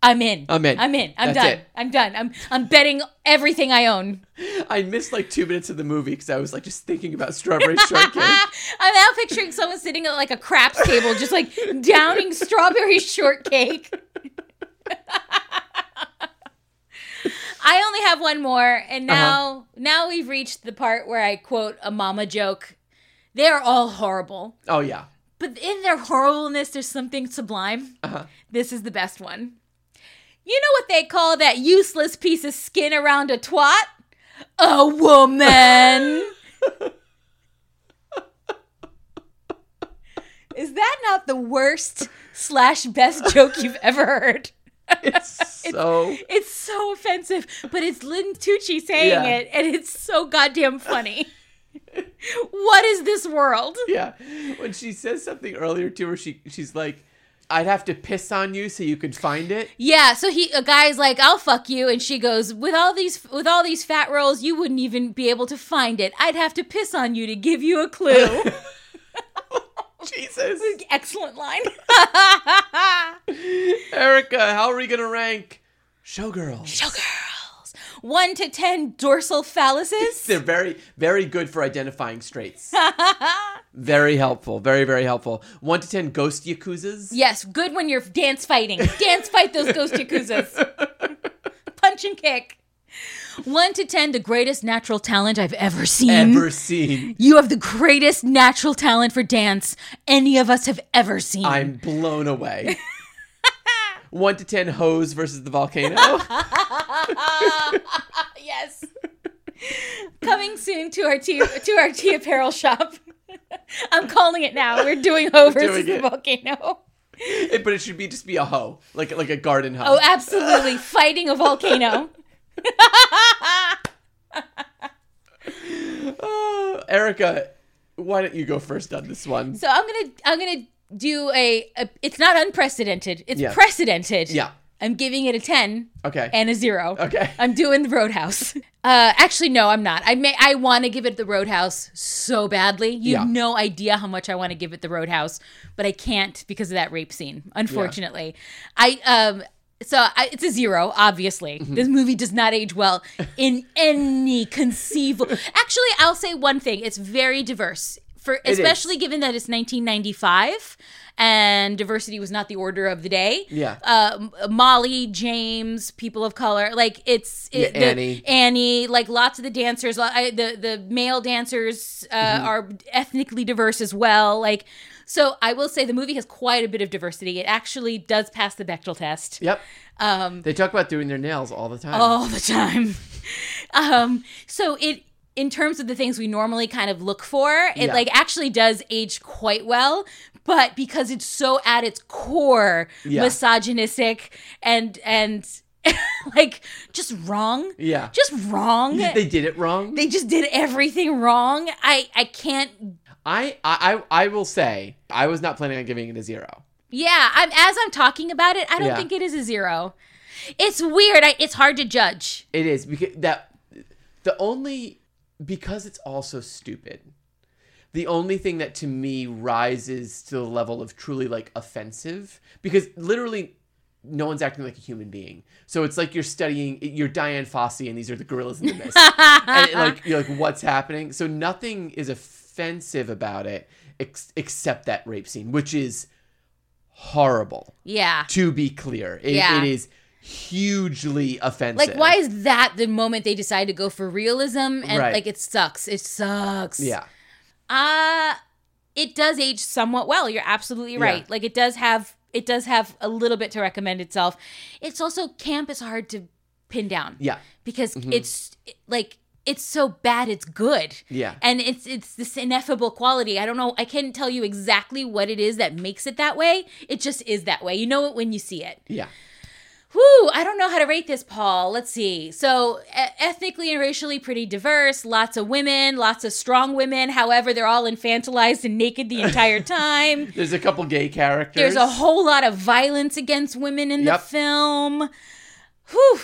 I'm in. I'm in. I'm in. I'm That's done. it. I'm done. I'm I'm betting everything I own. I missed like two minutes of the movie because I was like just thinking about strawberry shortcake. I'm now picturing someone sitting at like a craps table, just like downing strawberry shortcake. I only have one more, and now now we've reached the part where I quote a mama joke. They are all horrible, oh yeah. but in their horribleness, there's something sublime. Uh-huh. This is the best one. You know what they call that useless piece of skin around a twat? A woman. Is that not the worst slash best joke you've ever heard? It's so. It's so offensive, but it's Lin Tucci saying Yeah. it, and it's so goddamn funny. what is this world? yeah. When she says something earlier to her, she she's like, "I'd have to piss on you so you could find it." Yeah, so he a guy's like, "I'll fuck you," and she goes, "With all these with all these fat rolls, you wouldn't even be able to find it. I'd have to piss on you to give you a clue." Jesus, Excellent line. Erika, how are we gonna rank Showgirls? Showgirls. One to ten dorsal phalluses. They're very, very good for identifying straights. very helpful. Very, very helpful. One to ten ghost yakuzas. yes, good when you're dance fighting. Dance fight those ghost yakuzas. Punch and kick. One to ten, the greatest natural talent I've ever seen. Ever seen? You have the greatest natural talent for dance any of us have ever seen. I'm blown away. One to ten, hose versus the volcano. yes. Coming soon to our tea to our tea apparel shop. I'm calling it now. We're doing Ho versus doing the volcano. It- but it should be just be a hoe, like like a garden hoe. Oh, absolutely. Fighting a volcano. Oh, Erika, why don't you go first on this one? So I'm gonna I'm gonna do a, a it's not unprecedented. It's Yeah. precedented. Yeah. I'm giving it a ten. Okay. And a zero. Okay. I'm doing the Roadhouse. Uh, actually, no, I'm not. I may I want to give it the Roadhouse so badly. You Yeah. have no idea how much I want to give it the Roadhouse, but I can't because of that rape scene. Unfortunately, I um. So I, it's a zero. Obviously, Mm-hmm. this movie does not age well in any conceivable. Actually, I'll say one thing: it's very diverse. For especially given that it's 1995 and diversity was not the order of the day Yeah. uh, Molly, James, people of color. Like it's it, Yeah, the- Annie. Annie. Like lots of the dancers, I, the the male dancers uh, Mm-hmm. are ethnically diverse as well. Like so, I will say the movie has quite a bit of diversity. It actually does pass the Bechdel test. Yep. Um, They talk about doing their nails all the time. all the time. um, so it in terms of the things we normally kind of look for, it Yeah. like actually does age quite well. But because it's so at its core Yeah. misogynistic and and like just wrong, Yeah. just wrong. They did it wrong. They just did everything wrong. I I can't. I, I I will say I was not planning on giving it a zero. Yeah, I'm as I'm talking about it. I don't Yeah. think it is a zero. It's weird. I, it's hard to judge. It is because that the only because it's all so stupid. The only thing that to me rises to the level of truly like offensive because literally no one's acting like a human being. So it's like you're studying you're Dian Fossey and these are the gorillas in the mist. and like you're like what's happening? So nothing is offensive about it ex- except that rape scene, which is horrible. Yeah. To be clear, it, Yeah. it is hugely offensive. Like, why is that the moment they decide to go for realism? And Right. like, it sucks. It sucks. Yeah. Uh it does age somewhat well. You're absolutely right. Yeah. Like, it does have it does have a little bit to recommend itself. It's also camp is hard to pin down. Yeah. Mm-hmm. because it's like it's so bad it's good. Yeah. And it's it's this ineffable quality. I don't know. I can't tell you exactly what it is that makes it that way. It just is that way. You know it when you see it. Yeah. Whew, I don't know how to rate this, Paul. Let's see. So, ethnically and racially pretty diverse, lots of women, lots of strong women. However, they're all infantilized and naked the entire time. There's a couple gay characters. There's a whole lot of violence against women in Yep. the film. Whew.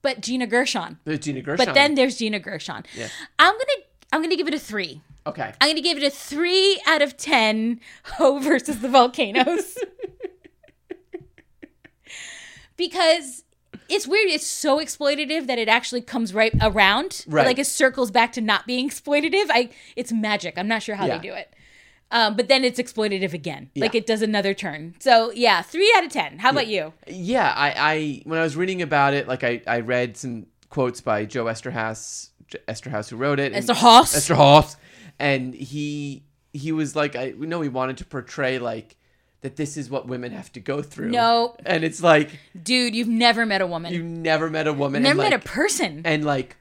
But Gina Gershon. There's Gina Gershon. But then there's Gina Gershon. Yeah. I'm gonna I'm gonna give it a three. okay. I'm gonna give it a three out of ten. Ho versus the volcanoes. because it's weird. It's so exploitative that it actually comes right around. Right. Like it circles back to not being exploitative. I it's magic. I'm not sure how Yeah. they do it. Um, but then it's exploitative again. Like it does another turn. So yeah, three out of ten. How about you? Yeah, I, I when I was reading about it, like I, I read some quotes by Joe Eszterhas, Eszterhas who wrote it. Eszterhas? Eszterhas, and he he was like, I we know he wanted to portray like that this is what women have to go through. No. and it's like Dude, you've never met a woman. you never met a woman, never met a person. and like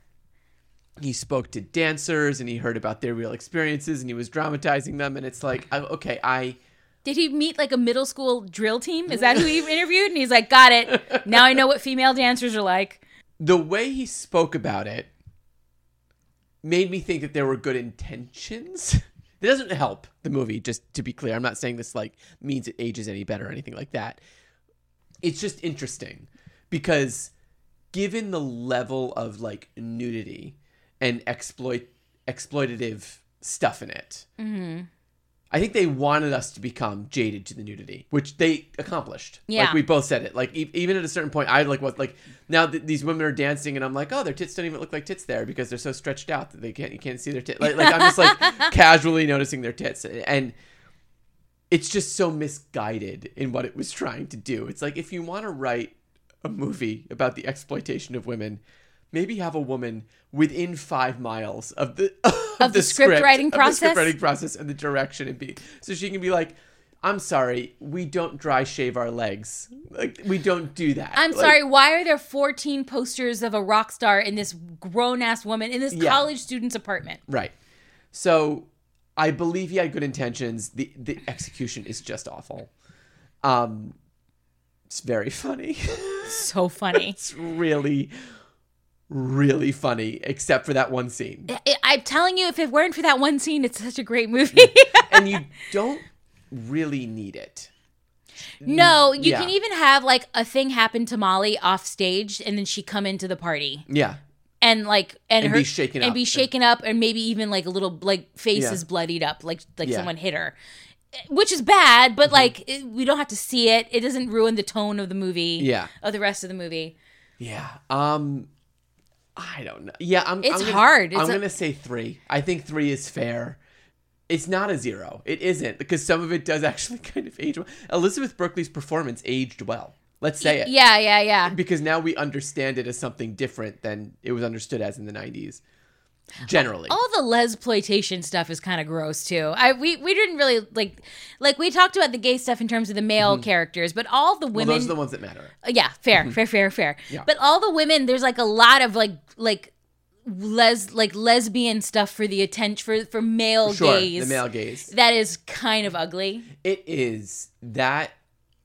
he spoke to dancers and he heard about their real experiences and he was dramatizing them, and it's like, okay, I. Did he meet like a middle school drill team? Is that who he interviewed? And he's like, got it. Now I know what female dancers are like. the way he spoke about it made me think that there were good intentions. It doesn't help the movie, just to be clear. I'm not saying this like means it ages any better or anything like that. It's just interesting because given the level of like nudity and exploit exploitative stuff in it, mm-hmm. I think they wanted us to become jaded to the nudity, which they accomplished. Yeah. Like we both said it. Like e- even at a certain point, I like what like now th- these women are dancing, and I'm like, oh, their tits don't even look like tits there because they're so stretched out that they can't you can't see their tits. Like, like I'm just like casually noticing their tits, and it's just so misguided in what it was trying to do. It's like if you want to write a movie about the exploitation of women, maybe have a woman within five miles of the of, the script writing of the process? script writing process and the direction and be so she can be like, I'm sorry, we don't dry shave our legs. Like we don't do that. I'm Like, sorry, why are there 14 posters of a rock star in this grown ass woman in this Yeah. college student's apartment? Right. So I believe he had good intentions. The the execution is just awful. Um it's very funny. So funny. it's really really funny except for that one scene. I- I'm telling you, if it weren't for that one scene, it's such a great movie. and you don't really need it. no, you Yeah. can even have like a thing happen to Molly off stage, and then she come into the party Yeah. and like and, And her be shaken and up. be shaken up, and maybe even like a little like face Yeah. is bloodied up, like like Yeah. Mm-hmm. someone hit her. Which is bad, but like it, we don't have to see it. It doesn't ruin the tone of the movie. Yeah. Of the rest of the movie. Yeah. Um I don't know. Yeah, I'm It's I'm gonna, hard. It's I'm a- going to say 3. I think 3 is fair. It's not a 0. It isn't because some of it does actually kind of age well. Elizabeth Berkley's performance aged well. Let's say it. Yeah, yeah, yeah. Because now we understand it as something different than it was understood as in the 90s. Generally. all the lesploitation stuff is kind of gross too. I we, we didn't really like like we talked about the gay stuff in terms of the male characters, but all the Mm-hmm. well, women those are the ones that matter. Uh, yeah, fair, fair, fair, fair. Yeah. But all the women, there's like a lot of like like les like lesbian stuff for the attention for for male Sure, gaze. the male gaze. That is kind of ugly. It is that.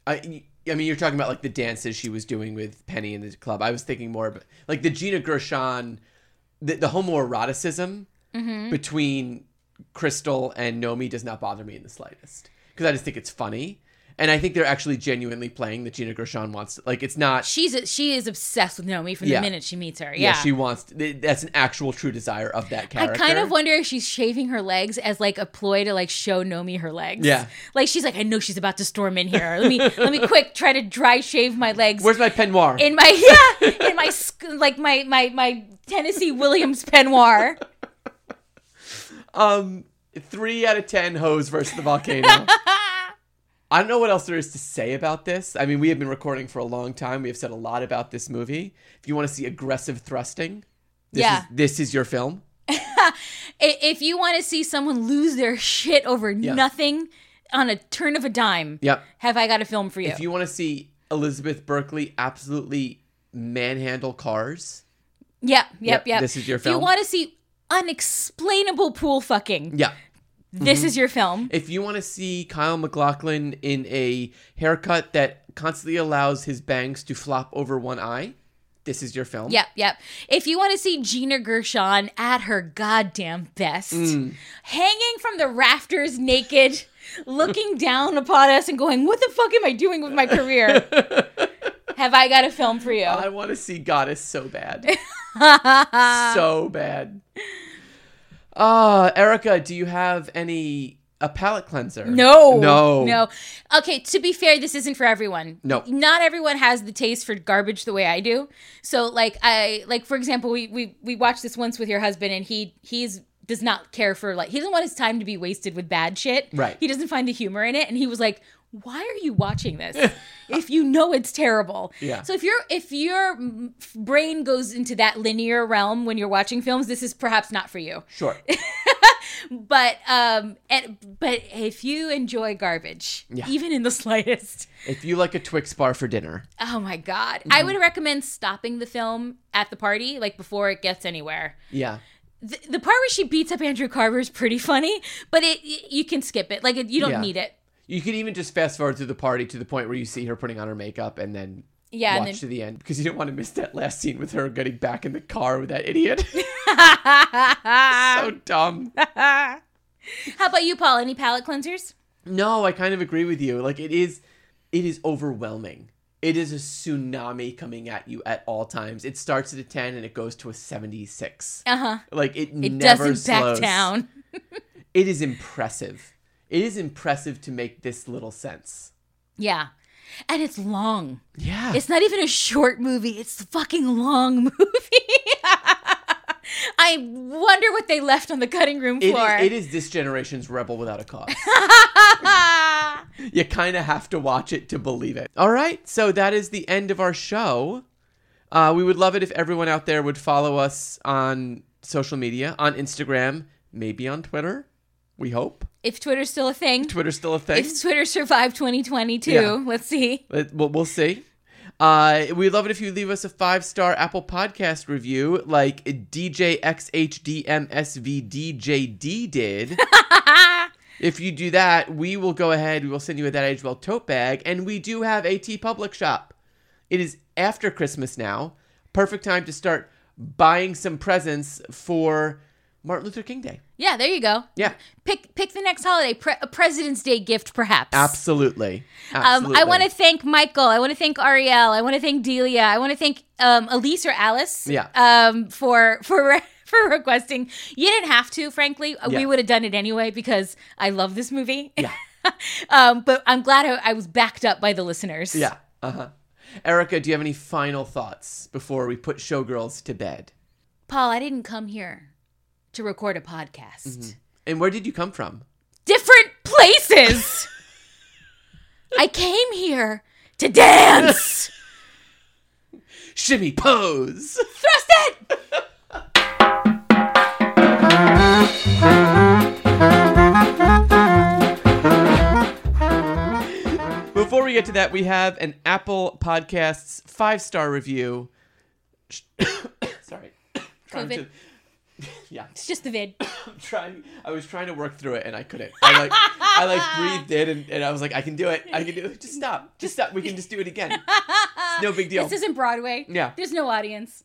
I, I mean, you're talking about like the dances she was doing with Penny in the club. I was thinking more, but like the Gina Gershon, the, the homoeroticism Mm-hmm. between Cristal and Nomi does not bother me in the slightest because I just think it's funny, and I think they're actually genuinely playing that Gina Gershon wants. To, like, it's not. She's a, she is obsessed with Nomi from Yeah. the minute she meets her. yeah, Yeah. she wants. That's an actual true desire of that character. I kind of wonder if she's shaving her legs as like a ploy to like show Nomi her legs. Yeah. Like she's like, I know she's about to storm in here. Let me let me quick try to dry shave my legs. Where's my peignoir? in my yeah in my like my my my Tennessee Williams peignoir. Um, three out of ten hose versus the volcano. I don't know what else there is to say about this. I mean, we have been recording for a long time. We have said a lot about this movie. If you want to see aggressive thrusting, this Yeah. is, this is your film. If you want to see someone lose their shit over nothing on a turn of a dime, Yep. have I got a film for you? If you want to see Elizabeth Berkley absolutely manhandle cars, yep, yep, Yep, yep. this is your film. If you want to see unexplainable pool fucking, yeah. this Mm-hmm. is your film. If you want to see Kyle MacLachlan in a haircut that constantly allows his bangs to flop over one eye, this is your film. Yep, yep. If you want to see Gina Gershon at her goddamn best, Mm. hanging from the rafters naked, looking down upon us and going, What the fuck am I doing with my career? Have I got a film for you? I want to see Goddess so bad. so bad. Uh, Erika, do you have any a palate cleanser? no. No. No. Okay, to be fair, this isn't for everyone. No. Not everyone has the taste for garbage the way I do. So like I like for example, we we we watched this once with your husband and he he's does not care for like he doesn't want his time to be wasted with bad shit. Right. He doesn't find the humor in it and he was like, "Why are you watching this if you know it's terrible?" Yeah. So if your if your brain goes into that linear realm when you're watching films, this is perhaps not for you. Sure. But um and but if you enjoy garbage, Yeah. even in the slightest, if you like a Twix bar for dinner, oh my god. I Mm-hmm. would recommend stopping the film at the party like before it gets anywhere. yeah. The, the part where she beats up Andrew Carver is pretty funny, but it you can skip it. Like it, you don't Yeah. need it. You could even just fast forward through the party to the point where you see her putting on her makeup and then Yeah, watch then- to the end because you don't want to miss that last scene with her getting back in the car with that idiot. so dumb. How about you, Paul? Any palate cleansers? No, I kind of agree with you. Like it is it is overwhelming. It is a tsunami coming at you at all times. It starts at a 10 and it goes to a 76. Uh-huh. Like it, It never doesn't back slows. down. It is impressive. It is impressive to make this little sense. Yeah. And it's long. Yeah. It's not even a short movie. It's a fucking long movie. I wonder what they left on the cutting room floor. is, it is this generation's Rebel Without a Cause. you kind of have to watch it to believe it. All right, so that is the end of our show. Uh, we would love it if everyone out there would follow us on social media, on Instagram, maybe on Twitter. We hope If Twitter's still a thing, Twitter's still a thing. if Twitter survived 2022, Yeah. let's see. Let- We'll, we'll see. Uh, we'd love it if you leave us a five star Apple Podcast review, like DJXHDMSVDJD did. if you do that, we will go ahead. We will send you a That Aged Well tote bag, and we do have a TeePublic shop. It is after Christmas now. Perfect time to start buying some presents for Martin Luther King Day. Yeah, there you go. Yeah, Pick pick the next holiday, pre- a President's Day gift, perhaps. absolutely. Um, absolutely. I want to thank Michael. I want to thank Ariel. I want to thank Delia. I want to thank um, Elise or Alice. Yeah. Um, for for for requesting. You didn't have to, frankly. Uh, Yeah. We would have done it anyway because I love this movie. Yeah. um, but I'm glad I, I was backed up by the listeners. Yeah. Uh huh. Erika, do you have any final thoughts before we put Showgirls to bed? Paul, I didn't come here to record a podcast. Mm-hmm. And where did you come from? Different places. I came here to dance. Shimmy pose. Thrust it. Before we get to that, we have an Apple Podcasts five star review. Sorry. COVID. To- yeah, It's just the vid. I'm trying. I was trying to work through it and I couldn't. I like, I like breathed in and, and I was like, I can do it. I can do it. Just stop. Just stop. We can just do it again. It's no big deal. This isn't Broadway. Yeah. There's no audience.